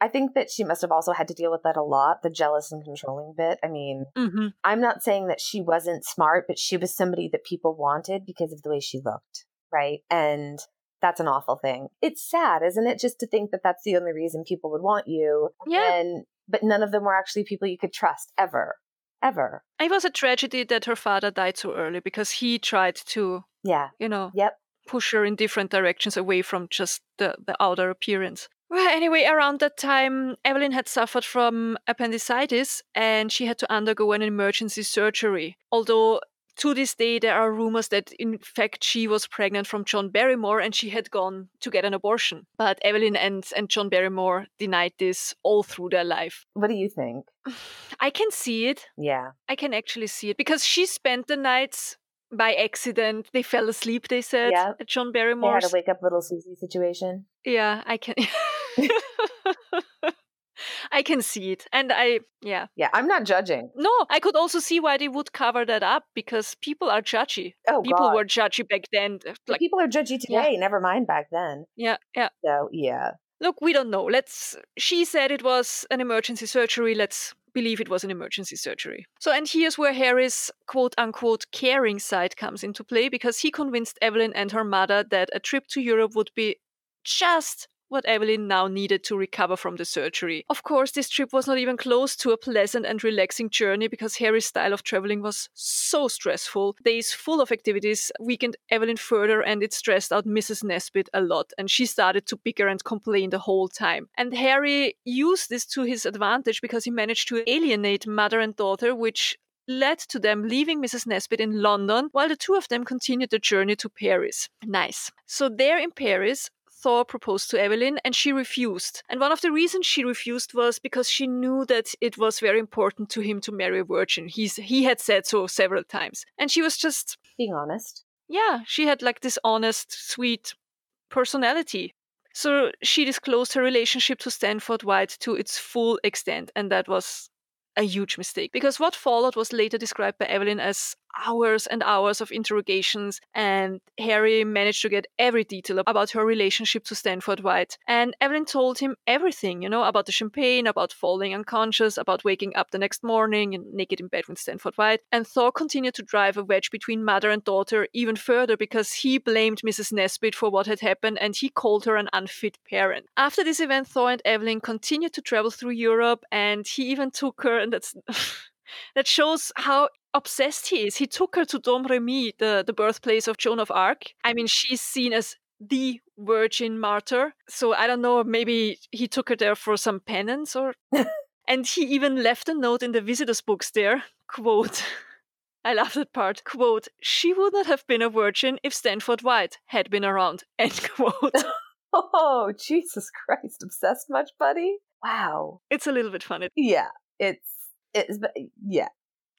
I think that she must have also had to deal with that a lot, the jealous and controlling bit. I mean, hmm I'm not saying that she wasn't smart, but she was somebody that people wanted because of the way she looked, right? And that's an awful thing. It's sad, isn't it? Just to think that that's the only reason people would want you. Yeah. And, but none of them were actually people you could trust ever, ever. It was a tragedy that her father died so early because he tried to, Yeah. you know, Yep. push her in different directions away from just the, the outer appearance. Well, anyway, around that time, Evelyn had suffered from appendicitis and she had to undergo an emergency surgery. Although to this day, there are rumors that in fact she was pregnant from John Barrymore and she had gone to get an abortion. But Evelyn and, and John Barrymore denied this all through their life. What do you think? I can see it. Yeah. I can actually see it because she spent the nights by accident. They fell asleep, they said, Yeah. at John They had a wake up little Susie situation. Yeah, I can. I can see it. And I, yeah. Yeah, I'm not judging. No, I could also see why they would cover that up because people are judgy. Oh, people God. were judgy back then. Uh, but Like, people are judgy Yeah. today. Never mind back then. yeah, yeah. So yeah. Look, we don't know. Let's. She said it was an emergency surgery. Let's believe it was an emergency surgery. So, and here's where Harry's quote unquote caring side comes into play because he convinced Evelyn and her mother that a trip to Europe would be just what Evelyn now needed to recover from the surgery. Of course, this trip was not even close to a pleasant and relaxing journey because Harry's style of traveling was so stressful. Days full of activities weakened Evelyn further and it stressed out Mrs. Nesbit a lot and she started to bicker and complain the whole time. And Harry used this to his advantage because he managed to alienate mother and daughter, which led to them leaving Mrs. Nesbit in London while the two of them continued the journey to Paris. Nice. So there in Paris, Thaw proposed to Evelyn and she refused. And one of the reasons she refused was because she knew that it was very important to him to marry a virgin. He's, he had said so several times. And she was just, Being honest. yeah, she had like this honest, sweet personality. So she disclosed her relationship to Stanford White to its full extent, and that was a huge mistake because what followed was later described by Evelyn as hours and hours of interrogations, and Harry managed to get every detail about her relationship to Stanford White. And Evelyn told him everything, you know, about the champagne, about falling unconscious, about waking up the next morning and naked in bed with Stanford White. And Thaw continued to drive a wedge between mother and daughter even further because he blamed Mrs. Nesbit for what had happened and he called her an unfit parent. After this event, Thaw and Evelyn continued to travel through Europe and he even took her, and that's. that shows how obsessed he is. He took her to Domremy, the, the birthplace of Joan of Arc. I mean, she's seen as the virgin martyr. So I don't know, maybe he took her there for some penance or. and he even left a note in the visitors' books there. Quote. I love that part. Quote, she would not have been a virgin if Stanford White had been around. End quote. Oh, Jesus Christ. Obsessed much, buddy? wow. It's a little bit funny. Yeah, it's it's yeah.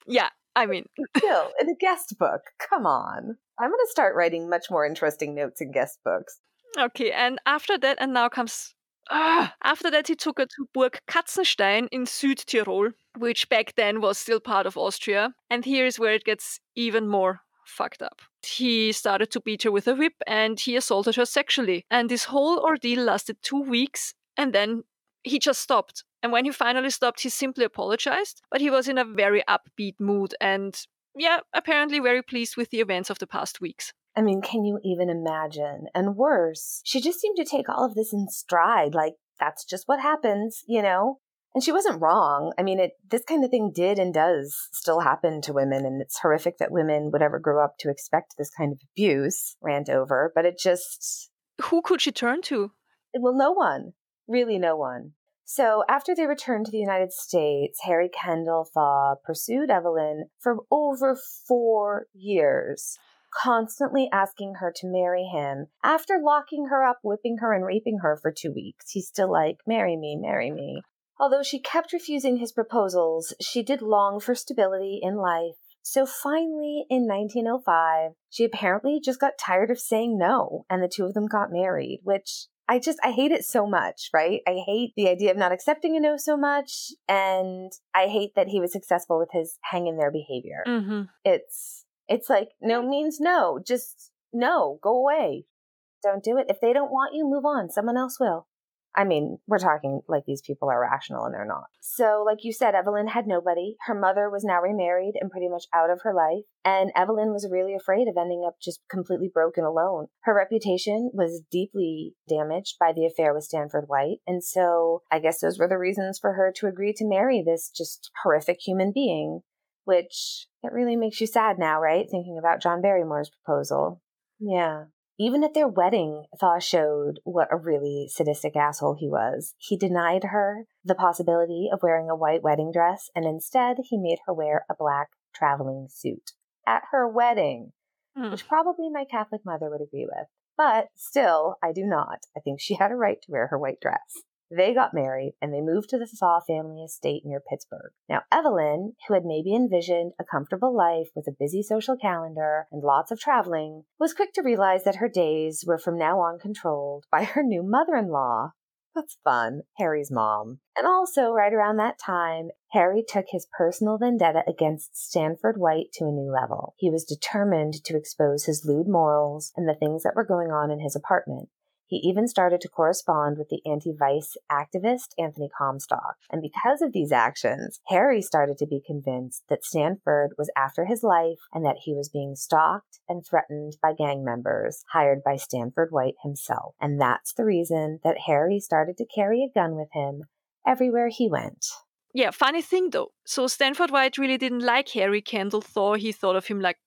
Yeah, I mean, still in a guest book. Come on. I'm going to start writing much more interesting notes in guest books. Okay, and after that, and now comes. Uh, after that, he took her to Burg Katzenstein in Südtirol, which back then was still part of Austria. And here is where it gets even more fucked up. He started to beat her with a whip and he assaulted her sexually. And this whole ordeal lasted two weeks and then he just stopped. And when he finally stopped, he simply apologized, but he was in a very upbeat mood and, yeah, apparently very pleased with the events of the past weeks. I mean, can you even imagine? And worse, she just seemed to take all of this in stride, like that's just what happens, you know? And she wasn't wrong. I mean, it this kind of thing did and does still happen to women, and it's horrific that women would ever grow up to expect this kind of abuse. Rant over, but it just who could she turn to? Well, no one, really, no one. So after they returned to the United States, Harry Kendall Thaw pursued Evelyn for over four years constantly asking her to marry him. After locking her up, whipping her, and raping her for two weeks, he's still like, Marry me, marry me. Although she kept refusing his proposals, she did long for stability in life. So finally, in 1905, she apparently just got tired of saying no, and the two of them got married, which I just, I hate it so much, right? I hate the idea of not accepting a no so much, and I hate that he was successful with his hang in there behavior. Mm-hmm. It's, it's like no means no. Just no, go away. Don't do it. If they don't want you, move on. Someone else will. I mean, we're talking like these people are rational and they're not. So, like you said, Evelyn had nobody. Her mother was now remarried and pretty much out of her life. And Evelyn was really afraid of ending up just completely broken alone. Her reputation was deeply damaged by the affair with Stanford White. And so I guess those were the reasons for her to agree to marry this just horrific human being which it really makes you sad now, right? Thinking about John Barrymore's proposal. Yeah. Even at their wedding, Thaw showed what a really sadistic asshole he was. He denied her the possibility of wearing a white wedding dress, and instead he made her wear a black traveling suit at her wedding, hmm. which probably my Catholic mother would agree with. But still, I do not. I think she had a right to wear her white dress. They got married and they moved to the Thaw family estate near Pittsburgh. Now, Evelyn, who had maybe envisioned a comfortable life with a busy social calendar and lots of traveling, was quick to realize that her days were from now on controlled by her new mother in law. That's fun, Harry's mom. And also, right around that time, Harry took his personal vendetta against Stanford White to a new level. He was determined to expose his lewd morals and the things that were going on in his apartment. He even started to correspond with the anti vice activist Anthony Comstock. And because of these actions, Harry started to be convinced that Stanford was after his life and that he was being stalked and threatened by gang members hired by Stanford White himself. And that's the reason that Harry started to carry a gun with him everywhere he went. Yeah, funny thing though. So Stanford White really didn't like Harry Kendall Thaw. He thought of him like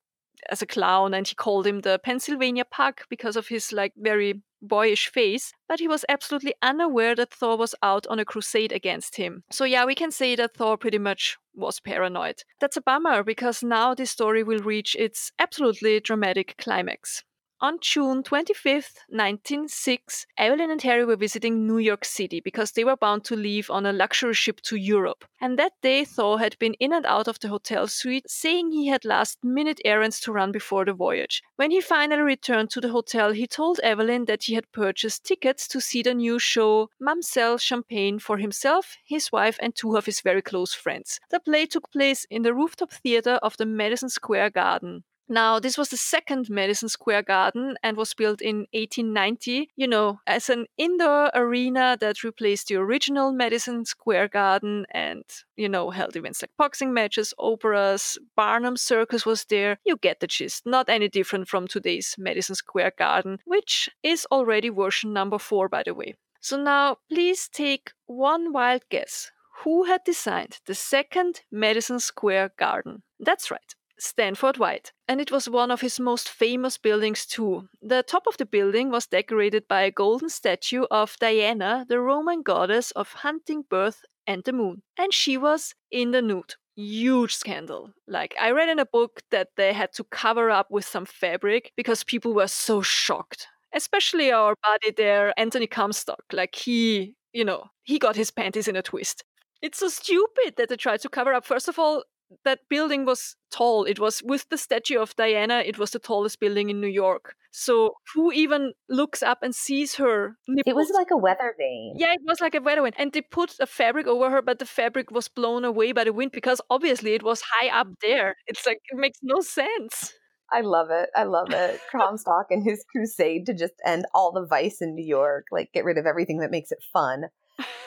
as a clown and he called him the Pennsylvania Pug because of his like very boyish face, but he was absolutely unaware that Thaw was out on a crusade against him. So, yeah, we can say that Thaw pretty much was paranoid. That's a bummer because now this story will reach its absolutely dramatic climax. On June 25th, 1906, Evelyn and Harry were visiting New York City because they were bound to leave on a luxury ship to Europe. And that day, Thaw had been in and out of the hotel suite, saying he had last minute errands to run before the voyage. When he finally returned to the hotel, he told Evelyn that he had purchased tickets to see the new show Mam'zelle Champagne for himself, his wife, and two of his very close friends. The play took place in the rooftop theater of the Madison Square Garden. Now, this was the second Madison Square Garden and was built in 1890, you know, as an indoor arena that replaced the original Madison Square Garden and, you know, held events like boxing matches, operas, Barnum Circus was there. You get the gist. Not any different from today's Madison Square Garden, which is already version number four, by the way. So now, please take one wild guess. Who had designed the second Madison Square Garden? That's right. Stanford White, and it was one of his most famous buildings too. The top of the building was decorated by a golden statue of Diana, the Roman goddess of hunting, birth, and the moon. And she was in the nude. Huge scandal. Like, I read in a book that they had to cover up with some fabric because people were so shocked. Especially our buddy there, Anthony Comstock. Like, he you know, he got his panties in a twist. It's so stupid that they tried to cover up. First of all, that building was tall. It was with the statue of Diana, it was the tallest building in New York. So who even looks up and sees her nipples? It was like a weather vane. Yeah, it was like a weather vane. And they put a fabric over her, but the fabric was blown away by the wind because obviously it was high up mm. there. It's like it makes no sense. I love it. I love it. Comstock and his crusade to just end all the vice in New York, like get rid of everything that makes it fun.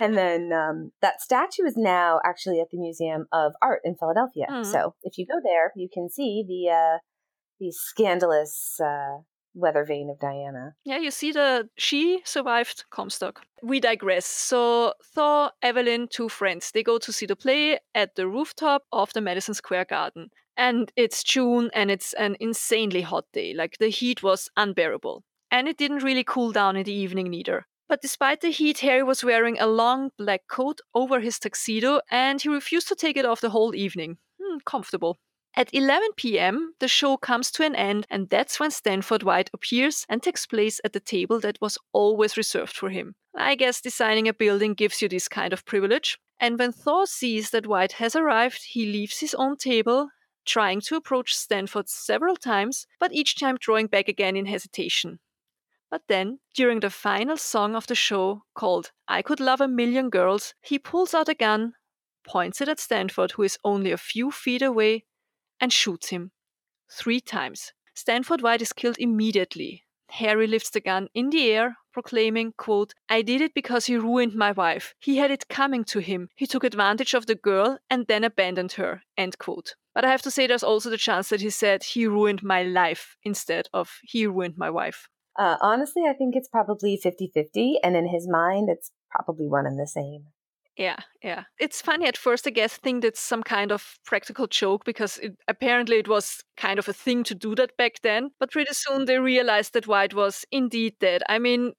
And then um, that statue is now actually at the Museum of Art in Philadelphia. Mm. So if you go there, you can see the uh, the scandalous uh, weather vane of Diana. Yeah, you see the she survived Comstock. We digress. So Thaw, Evelyn, two friends, they go to see the play at the rooftop of the Madison Square Garden. And it's June and it's an insanely hot day. Like the heat was unbearable. And it didn't really cool down in the evening neither. But despite the heat, Harry was wearing a long black coat over his tuxedo and he refused to take it off the whole evening. Hmm, comfortable. At 11 pm, the show comes to an end, and that's when Stanford White appears and takes place at the table that was always reserved for him. I guess designing a building gives you this kind of privilege. And when Thaw sees that White has arrived, he leaves his own table, trying to approach Stanford several times, but each time drawing back again in hesitation. But then, during the final song of the show, called I Could Love a Million Girls, he pulls out a gun, points it at Stanford, who is only a few feet away, and shoots him. Three times. Stanford White is killed immediately. Harry lifts the gun in the air, proclaiming, quote, I did it because he ruined my wife. He had it coming to him. He took advantage of the girl and then abandoned her, end quote. But I have to say there's also the chance that he said he ruined my life instead of he ruined my wife. Uh, honestly, I think it's probably 50 50, and in his mind, it's probably one and the same. Yeah, yeah. It's funny at first, I guess, think that's some kind of practical joke because it, apparently it was kind of a thing to do that back then. But pretty soon they realized that White was indeed dead. I mean,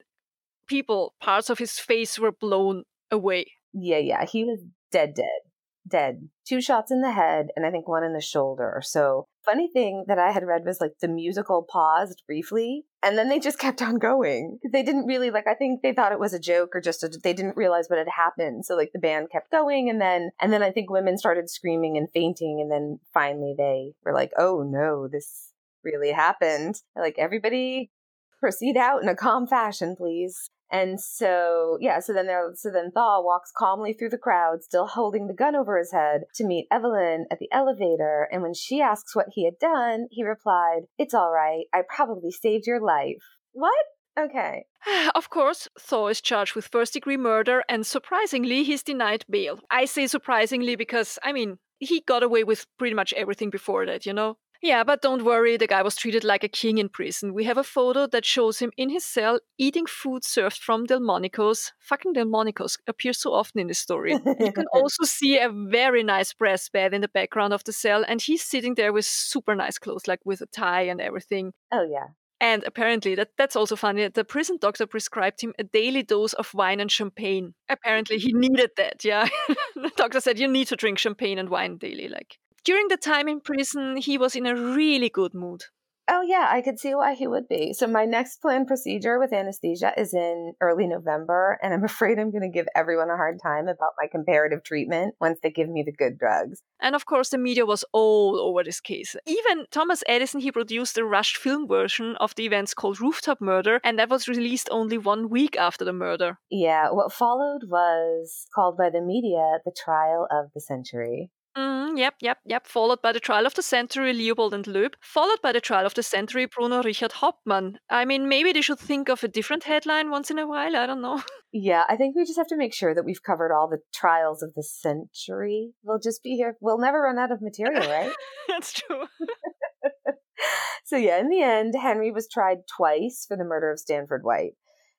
people, parts of his face were blown away. Yeah, yeah. He was dead, dead, dead. Two shots in the head, and I think one in the shoulder. So funny thing that I had read was like the musical paused briefly and then they just kept on going. They didn't really like I think they thought it was a joke or just a, they didn't realize what had happened. So like the band kept going and then and then I think women started screaming and fainting and then finally they were like, "Oh no, this really happened." Like everybody proceed out in a calm fashion, please. And so, yeah, so then there, so then Thaw walks calmly through the crowd, still holding the gun over his head, to meet Evelyn at the elevator. And when she asks what he had done, he replied, It's all right. I probably saved your life. What? Okay. Of course, Thaw is charged with first degree murder, and surprisingly, he's denied bail. I say surprisingly because, I mean, he got away with pretty much everything before that, you know? Yeah, but don't worry, the guy was treated like a king in prison. We have a photo that shows him in his cell eating food served from Delmonico's. Fucking Delmonico's appears so often in this story. you can also see a very nice brass bed in the background of the cell, and he's sitting there with super nice clothes, like with a tie and everything. Oh, yeah. And apparently, that, that's also funny. The prison doctor prescribed him a daily dose of wine and champagne. Apparently, he needed that. Yeah, the doctor said you need to drink champagne and wine daily. Like during the time in prison, he was in a really good mood. Oh, yeah, I could see why he would be. So, my next planned procedure with anesthesia is in early November, and I'm afraid I'm going to give everyone a hard time about my comparative treatment once they give me the good drugs. And of course, the media was all over this case. Even Thomas Edison, he produced a rushed film version of the events called Rooftop Murder, and that was released only one week after the murder. Yeah, what followed was called by the media the trial of the century. Mm, yep, yep, yep. Followed by the trial of the century, Leopold and Loeb. Followed by the trial of the century, Bruno Richard Hauptmann. I mean, maybe they should think of a different headline once in a while. I don't know. Yeah, I think we just have to make sure that we've covered all the trials of the century. We'll just be here. We'll never run out of material, right? That's true. so, yeah, in the end, Henry was tried twice for the murder of Stanford White.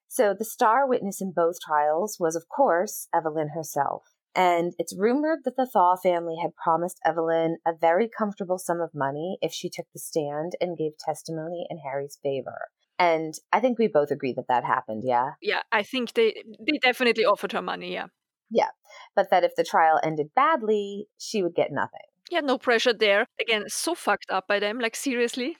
So, the star witness in both trials was, of course, Evelyn herself. And it's rumored that the Thaw family had promised Evelyn a very comfortable sum of money if she took the stand and gave testimony in Harry's favor. And I think we both agree that that happened, yeah? Yeah, I think they they definitely offered her money, yeah. Yeah. But that if the trial ended badly, she would get nothing. Yeah, no pressure there. Again, so fucked up by them. Like, seriously?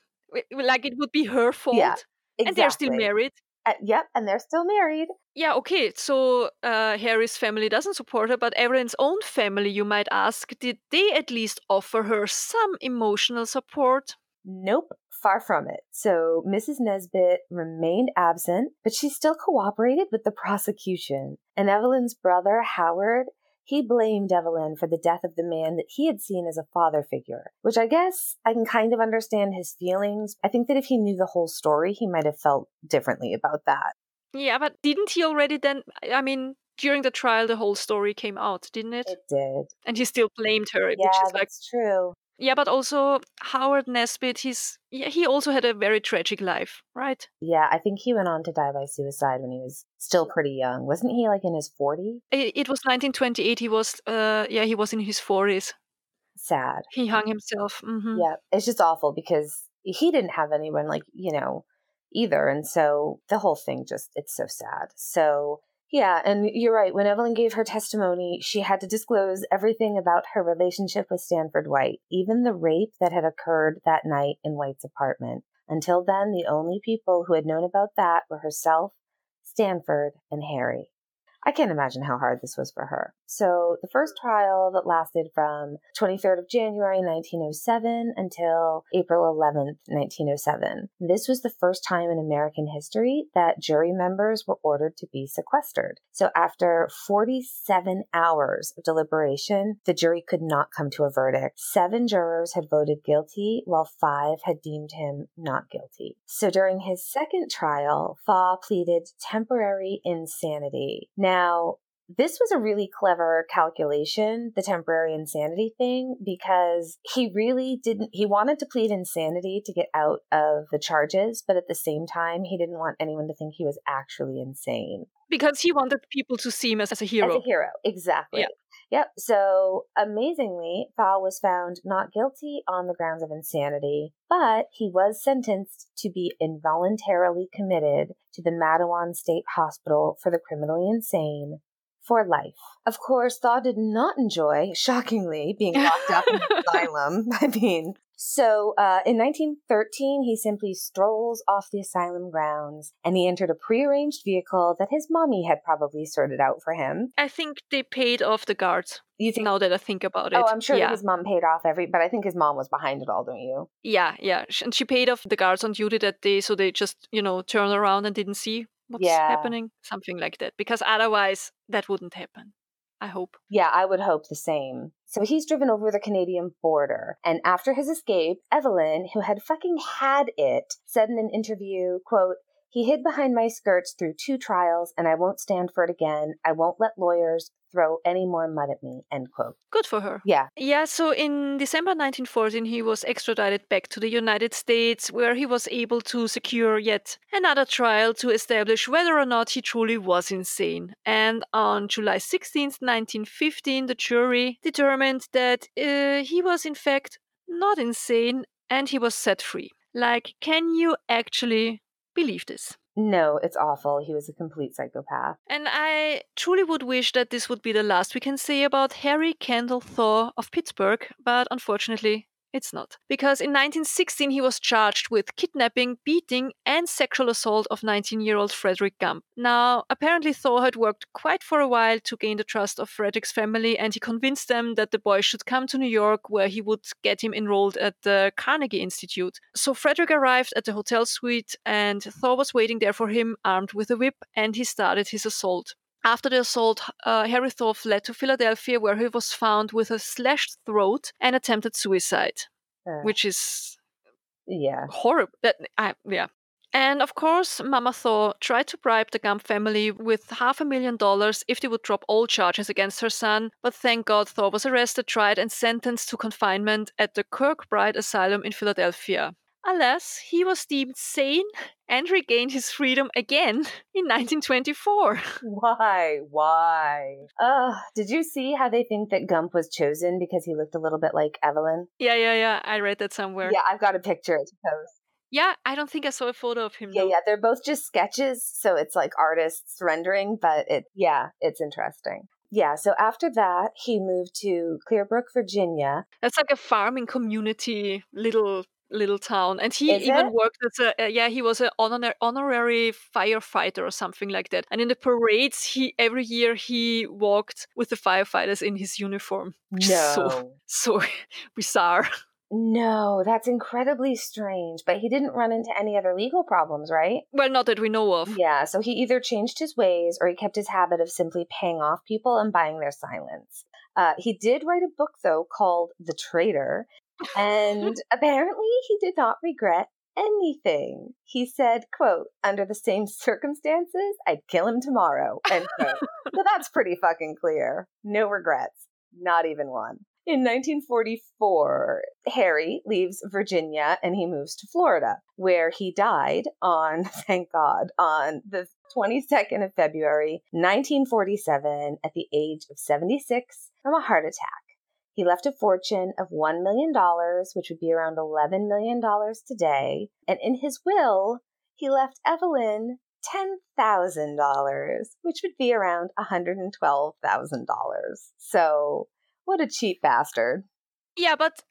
Like, it would be her fault. Yeah. Exactly. And they're still married. Uh, yep, and they're still married. Yeah, okay. So uh, Harry's family doesn't support her, but Evelyn's own family, you might ask, did they at least offer her some emotional support? Nope, far from it. So Mrs. Nesbit remained absent, but she still cooperated with the prosecution. And Evelyn's brother, Howard, he blamed Evelyn for the death of the man that he had seen as a father figure, which I guess I can kind of understand his feelings. I think that if he knew the whole story, he might have felt differently about that. Yeah, but didn't he already then? I mean, during the trial, the whole story came out, didn't it? It did. And he still blamed her, yeah, which is that's like true. Yeah, but also Howard Nesbit, he's yeah, he also had a very tragic life, right? Yeah, I think he went on to die by suicide when he was still pretty young. Wasn't he like in his 40s? It, it was 1928. He was uh yeah, he was in his 40s. Sad. He hung himself. hmm Yeah, it's just awful because he didn't have anyone like, you know, either. And so the whole thing just, it's so sad. So yeah, and you're right. When Evelyn gave her testimony, she had to disclose everything about her relationship with Stanford White, even the rape that had occurred that night in White's apartment. Until then, the only people who had known about that were herself, Stanford, and Harry. I can't imagine how hard this was for her. So, the first trial that lasted from 23rd of January 1907 until April 11th, 1907. This was the first time in American history that jury members were ordered to be sequestered. So, after 47 hours of deliberation, the jury could not come to a verdict. Seven jurors had voted guilty, while five had deemed him not guilty. So, during his second trial, Thaw pleaded temporary insanity. Now, this was a really clever calculation, the temporary insanity thing, because he really didn't, he wanted to plead insanity to get out of the charges, but at the same time, he didn't want anyone to think he was actually insane. Because he wanted people to see him as, as a hero. As a hero, exactly. Yeah. Yep. So amazingly, Thaw was found not guilty on the grounds of insanity, but he was sentenced to be involuntarily committed to the Matteawan State Hospital for the Criminally Insane for life. Of course, Thaw did not enjoy, shockingly, being locked up in an asylum. I mean, so uh, in 1913, he simply strolls off the asylum grounds and he entered a prearranged vehicle that his mommy had probably sorted out for him. I think they paid off the guards. You think? Now that I think about it. Oh, I'm sure yeah. his mom paid off every, but I think his mom was behind it all, don't you? Yeah, yeah. And she paid off the guards on duty that day, so they just, you know, turned around and didn't see what's Yeah. happening. Something like that. Because otherwise, that wouldn't happen. I hope. Yeah, I would hope the same. So he's driven over the Canadian border, and after his escape, Evelyn, who had fucking had it, said in an interview, quote, he hid behind my skirts through two trials, and I won't stand for it again. I won't let lawyers throw any more mud at me, end quote. Good for her. Yeah, Yeah, so in December 1914, he was extradited back to the United States, where he was able to secure yet another trial to establish whether or not he truly was insane. And on July 16, 1915, the jury determined that uh, he was, in fact, not insane and he was set free. Like, can you actually believe this? no, it's awful. He was a complete psychopath. And I truly would wish that this would be the last we can say about Harry Kendall Thaw of Pittsburgh, but unfortunately, it's not. Because in 1916, he was charged with kidnapping, beating, and sexual assault of 19 year old Frederick Gump. Now, apparently, Thaw had worked quite for a while to gain the trust of Frederick's family, and he convinced them that the boy should come to New York, where he would get him enrolled at the Carnegie Institute. So, Frederick arrived at the hotel suite, and Thaw was waiting there for him, armed with a whip, and he started his assault. After the assault, uh, Harry Thaw fled to Philadelphia, where he was found with a slashed throat and attempted suicide, Uh, which is yeah. horrible. That I, yeah. And of course, Mama Thaw tried to bribe the Gump family with half a million dollars if they would drop all charges against her son. But thank God, Thaw was arrested, tried, and sentenced to confinement at the Kirkbride Asylum in Philadelphia. Alas, he was deemed sane and regained his freedom again in 1924. Why? Why? Ugh. Did you see how they think that Gump was chosen because he looked a little bit like Evelyn? Yeah, yeah, yeah. I read that somewhere. Yeah, I've got a picture to post. Yeah, I don't think I saw a photo of him. Yeah, though. yeah, they're both just sketches, so it's like artists rendering, but it yeah, it's interesting. Yeah, so after that, he moved to Clearbrook, Virginia. That's like a farming community little little town, and he Is even it? worked as a uh, yeah he was an honor- honorary firefighter or something like that. And in the parades, he every year he walked with the firefighters in his uniform. which is So No. so bizarre. No, that's incredibly strange. But he didn't run into any other legal problems, right? Well, not that we know of. Yeah, so he either changed his ways or he kept his habit of simply paying off people and buying their silence. Uh, he did write a book, though, called The Traitor, and apparently he did not regret anything. He said, quote, under the same circumstances, I'd kill him tomorrow, end quote. so that's pretty fucking clear. No regrets. Not even one. In 1944, Harry leaves Virginia and he moves to Florida, where he died on, thank God, on the 22nd of February, 1947, at the age of 76 from a heart attack. He left a fortune of $1 million, which would be around $11 million today. And in his will, he left Evelyn $10,000, which would be around $112,000. So, what a cheap bastard. Yeah, but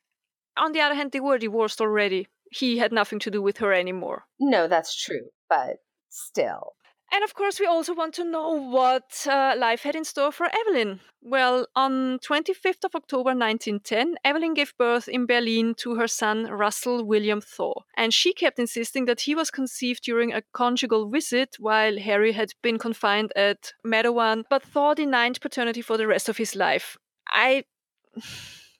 on the other hand, they were divorced already. He had nothing to do with her anymore. No, that's true, but still. And of course, we also want to know what uh, life had in store for Evelyn. Well, on 25th of October 1910, Evelyn gave birth in Berlin to her son Russell William Thaw, And she kept insisting that he was conceived during a conjugal visit while Harry had been confined at Matteawan, but Thaw denied paternity for the rest of his life. I.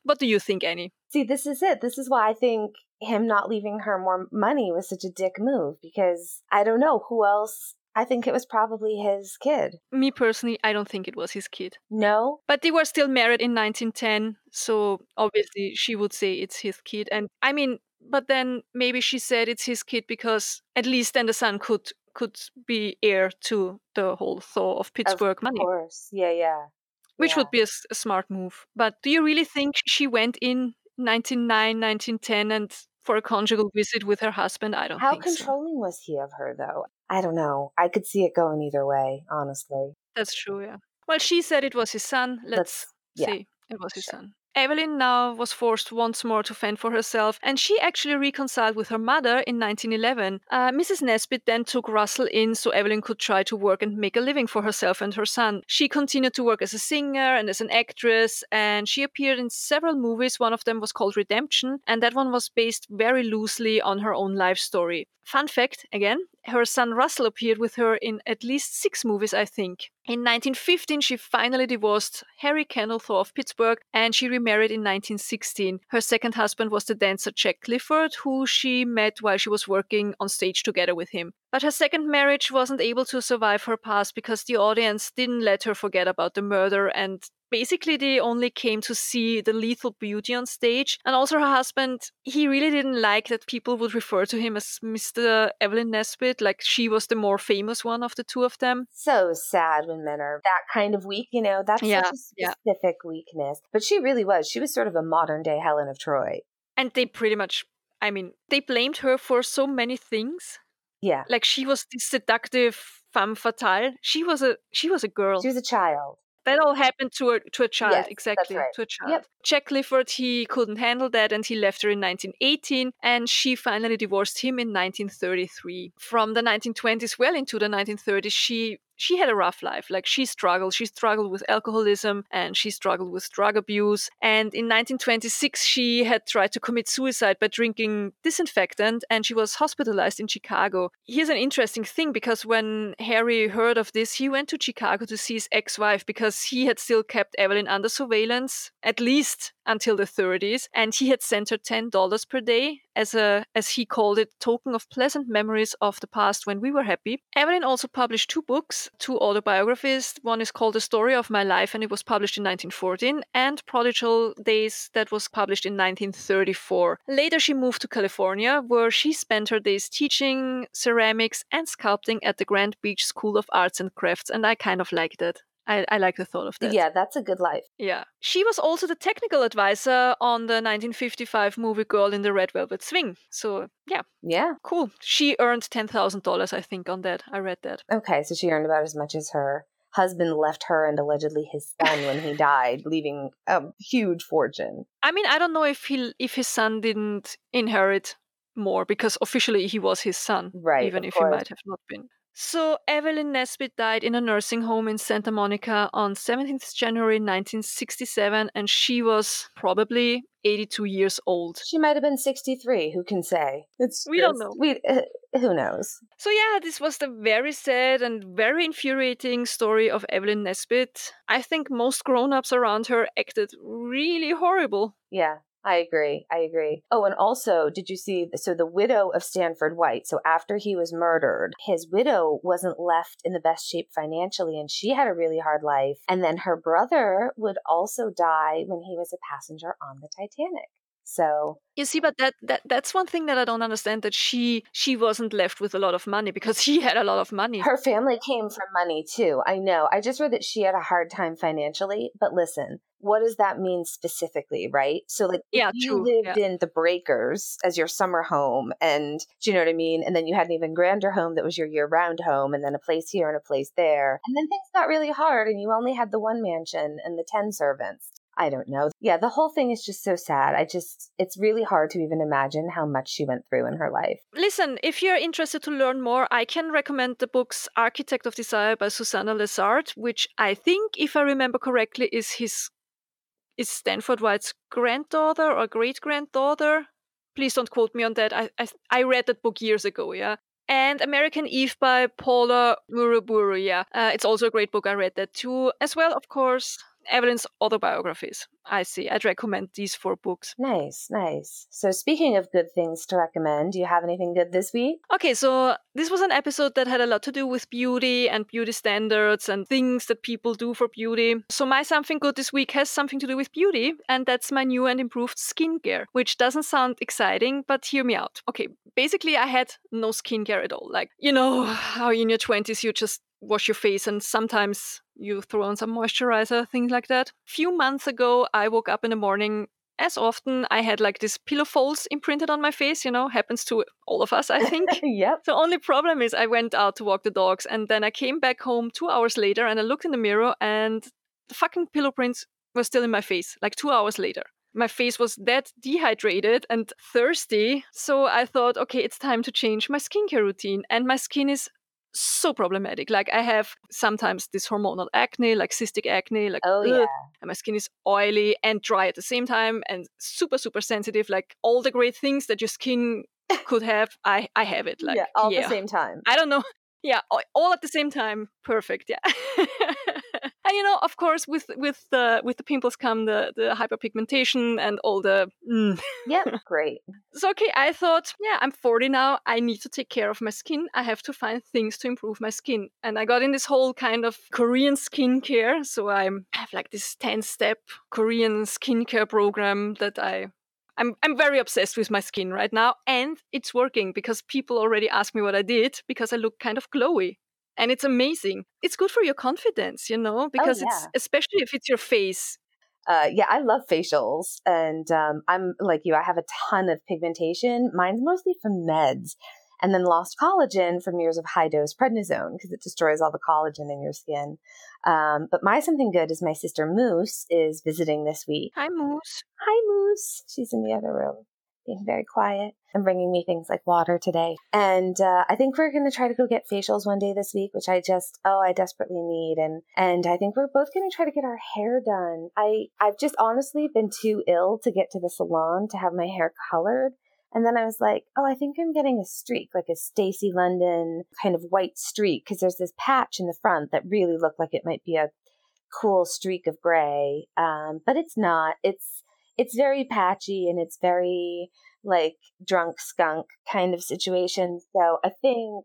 What do you think, Annie? See, this is it. This is why I think him not leaving her more money was such a dick move because I don't know who else. I think it was probably his kid. Me personally, I don't think it was his kid. No? But they were still married in 1910, so obviously she would say it's his kid. And I mean, but then maybe she said it's his kid because at least then the son could could be heir to the whole Thaw of Pittsburgh money, Of course. Yeah, yeah. which yeah. would be a smart move. But do you really think she went in 1909, 1910 and for a conjugal visit with her husband? I don't How think so. controlling was he of her, though? I don't know. I could see it going either way, honestly. That's true, yeah. Well, she said it was his son. Let's, Let's- yeah, say it was his sure. son. Evelyn now was forced once more to fend for herself, and she actually reconciled with her mother in 1911. Uh, Mrs. Nesbit then took Russell in so Evelyn could try to work and make a living for herself and her son. She continued to work as a singer and as an actress, and she appeared in several movies. One of them was called Redemption, and that one was based very loosely on her own life story. Fun fact again, her son Russell appeared with her in at least six movies, I think. In 1915, she finally divorced Harry Thaw of Pittsburgh and she remarried in 1916. Her second husband was the dancer Jack Clifford, who she met while she was working on stage together with him. But her second marriage wasn't able to survive her past because the audience didn't let her forget about the murder and basically they only came to see the lethal beauty on stage and also her husband he really didn't like that people would refer to him as mr evelyn nesbit like she was the more famous one of the two of them So sad when men are that kind of weak, you know, that's Yeah, such a yeah. specific weakness. But she really was. She was sort of a modern day Helen of Troy. and they pretty much i mean they blamed her for so many things Yeah. like she was this seductive femme fatale she was a she was a girl She was a child. That all happened to a to a child Yes, exactly right. to a child Yep. jack clifford he couldn't handle that and he left her in 1918 and she finally divorced him in 1933 from the 1920s well into the 1930s she she had a rough life like she struggled she struggled with alcoholism and she struggled with drug abuse and in 1926 she had tried to commit suicide by drinking disinfectant and she was hospitalized in chicago. Here's an interesting thing because when harry heard of this he went to chicago to see his ex-wife because he had still kept evelyn under surveillance at least until the 30s and he had sent her $10 per day as a as he called it token of pleasant memories of the past when we were happy. Evelyn also published two books two autobiographies. One is called the story of my life and it was published in 1914 and prodigal days that was published in 1934 later she moved to california where she spent her days teaching ceramics and sculpting at the grant beach school of arts and crafts and i kind of liked it I, I like the thought of that. Yeah, that's a good life. Yeah. She was also the technical advisor on the 1955 movie Girl in the Red Velvet Swing. So, yeah, Yeah. cool. She earned $10,000, I think, on that. I read that. Okay, so she earned about as much as her husband left her and allegedly his son when he died, leaving a huge fortune. I mean, I don't know if he if his son didn't inherit more because officially he was his son, Right, even if he might have not been. So Evelyn Nesbit died in a nursing home in Santa Monica on 17th January 1967, and she was probably 82 years old. She might have been 63. Who can say? It's We don't know. We uh, who knows? So yeah, this was the very sad and very infuriating story of Evelyn Nesbit. I think most grown-ups around her acted really horrible. Yeah, I agree. I agree. Oh, and also, did you see? So the widow of Stanford White. So after he was murdered, his widow wasn't left in the best shape financially, and she had a really hard life. And then her brother would also die when he was a passenger on the Titanic. So You see, but that, that that's one thing that I don't understand that she she wasn't left with a lot of money because he had a lot of money. her family came from money too. I know. I just read that she had a hard time financially. But listen, what does that mean specifically, right? So, like, if Yeah, you true, lived in the Breakers as your summer home, and do you know what I mean? And then you had an even grander home that was your year round home, and then a place here and a place there. And then things got really hard, and you only had the one mansion and the 10 servants. I don't know. Yeah, the whole thing is just so sad. I just, it's really hard to even imagine how much she went through in her life. Listen, if you're interested to learn more, I can recommend the books Architect of Desire by Suzannah Lessard, which I think, if I remember correctly, is his is Stanford White's granddaughter or great granddaughter. Please don't quote me on that. I, I I read that book years ago, yeah. And American Eve by Paula Uruburu, yeah. Uh, it's also a great book. I read that too. As well, of course, Evelyn's autobiographies. I see. I'd recommend these four books. Nice, nice. So, speaking of good things to recommend, do you have anything good this week? Okay, so this was an episode that had a lot to do with beauty and beauty standards and things that people do for beauty. So, my something good this week has something to do with beauty, and that's my new and improved skincare, which doesn't sound exciting, but hear me out. Okay, basically, I had no skincare at all. Like, you know, how in your 20s you just wash your face and sometimes you throw on some moisturizer, things like that. Few months ago, I woke up in the morning. As often, I had like this pillow folds imprinted on my face, you know, happens to all of us, I think. yep. The only problem is I went out to walk the dogs and then I came back home two hours later and I looked in the mirror and the fucking pillow prints were still in my face, like two hours later. My face was that dehydrated and thirsty. So I thought, okay, it's time to change my skincare routine. And my skin is so problematic. Like I have sometimes this hormonal acne, like cystic acne, like Oh, yeah. and my skin is oily and dry at the same time and super super sensitive like all the great things that your skin could have i i have it like yeah, all at the same time. i don't know yeah all, all at the same time perfect yeah and you know of course with with the with the pimples come the the hyperpigmentation and all the mm. Yep, great. so okay i thought yeah i'm 40 now. I need to take care of my skin. I have to find things to improve my skin. And i got in this whole kind of korean skincare. So i'm, i have like this 10 step korean skincare program that i I'm, I'm very obsessed with my skin right now. And it's working because people already ask me what i did because i look kind of glowy and it's amazing it's good for your confidence you know because it's yeah. especially if it's your face Uh, yeah, I love facials, and um, I'm like you. I have a ton of pigmentation. Mine's mostly from meds, and then lost collagen from years of high dose prednisone because it destroys all the collagen in your skin. Um, but my something good is my sister Moose is visiting this week. hi moose Hi, Moose. She's in the other room, being very quiet and bringing me things like water today. And uh, I think we're going to try to go get facials one day this week, which I just oh I desperately need. And and I think we're both going to try to get our hair done. I I've just honestly been too ill to get to the salon to have my hair colored. And then I was like, oh, I think I'm getting a streak, like a Stacy London kind of white streak, because there's this patch in the front that really looked like it might be a cool streak of gray. Um, but it's not. It's it's very patchy and it's very like drunk skunk kind of situation. So I think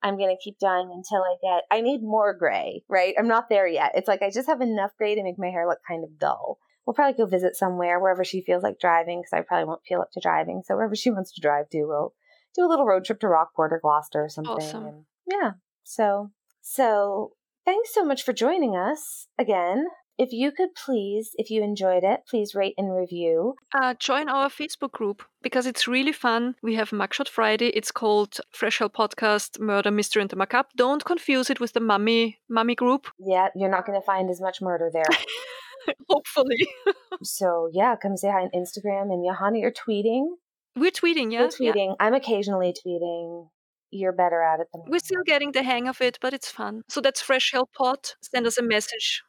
I'm gonna keep dying until I get. I need more gray, right? I'm not there yet. It's like I just have enough gray to make my hair look kind of dull. We'll probably go visit somewhere wherever she feels like driving because I probably won't feel up to driving. So wherever she wants to drive to, we'll do a little road trip to Rockport or Gloucester or something. Awesome. And yeah. So so thanks so much for joining us again. If you could please, if you enjoyed it, please rate and review. uh, join our Facebook group because it's really fun. We have Mugshot Friday. It's called Fresh Hell Podcast Murder, Mystery, and the Macabre. Don't confuse it with the Mummy Mummy group. Yeah, you're not going to find as much murder there. Hopefully. so yeah, come say hi on Instagram. And Johanna, you're tweeting. We're tweeting, yeah. We're tweeting. Yeah. I'm occasionally tweeting. You're better at it than We're still getting the hang of it, but it's fun. So that's Fresh Hell Pod. Send us a message.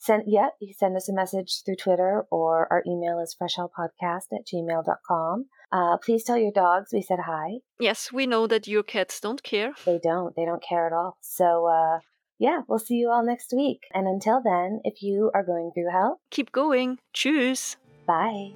Send yeah, you send us a message through Twitter or our email is freshhellpodcast at gmail.com. Uh, please tell your dogs we said hi. Yes, we know that your cats don't care. They don't. They don't care at all. So uh, yeah, we'll see you all next week. And until then, if you are going through hell, keep going. Choose. Bye.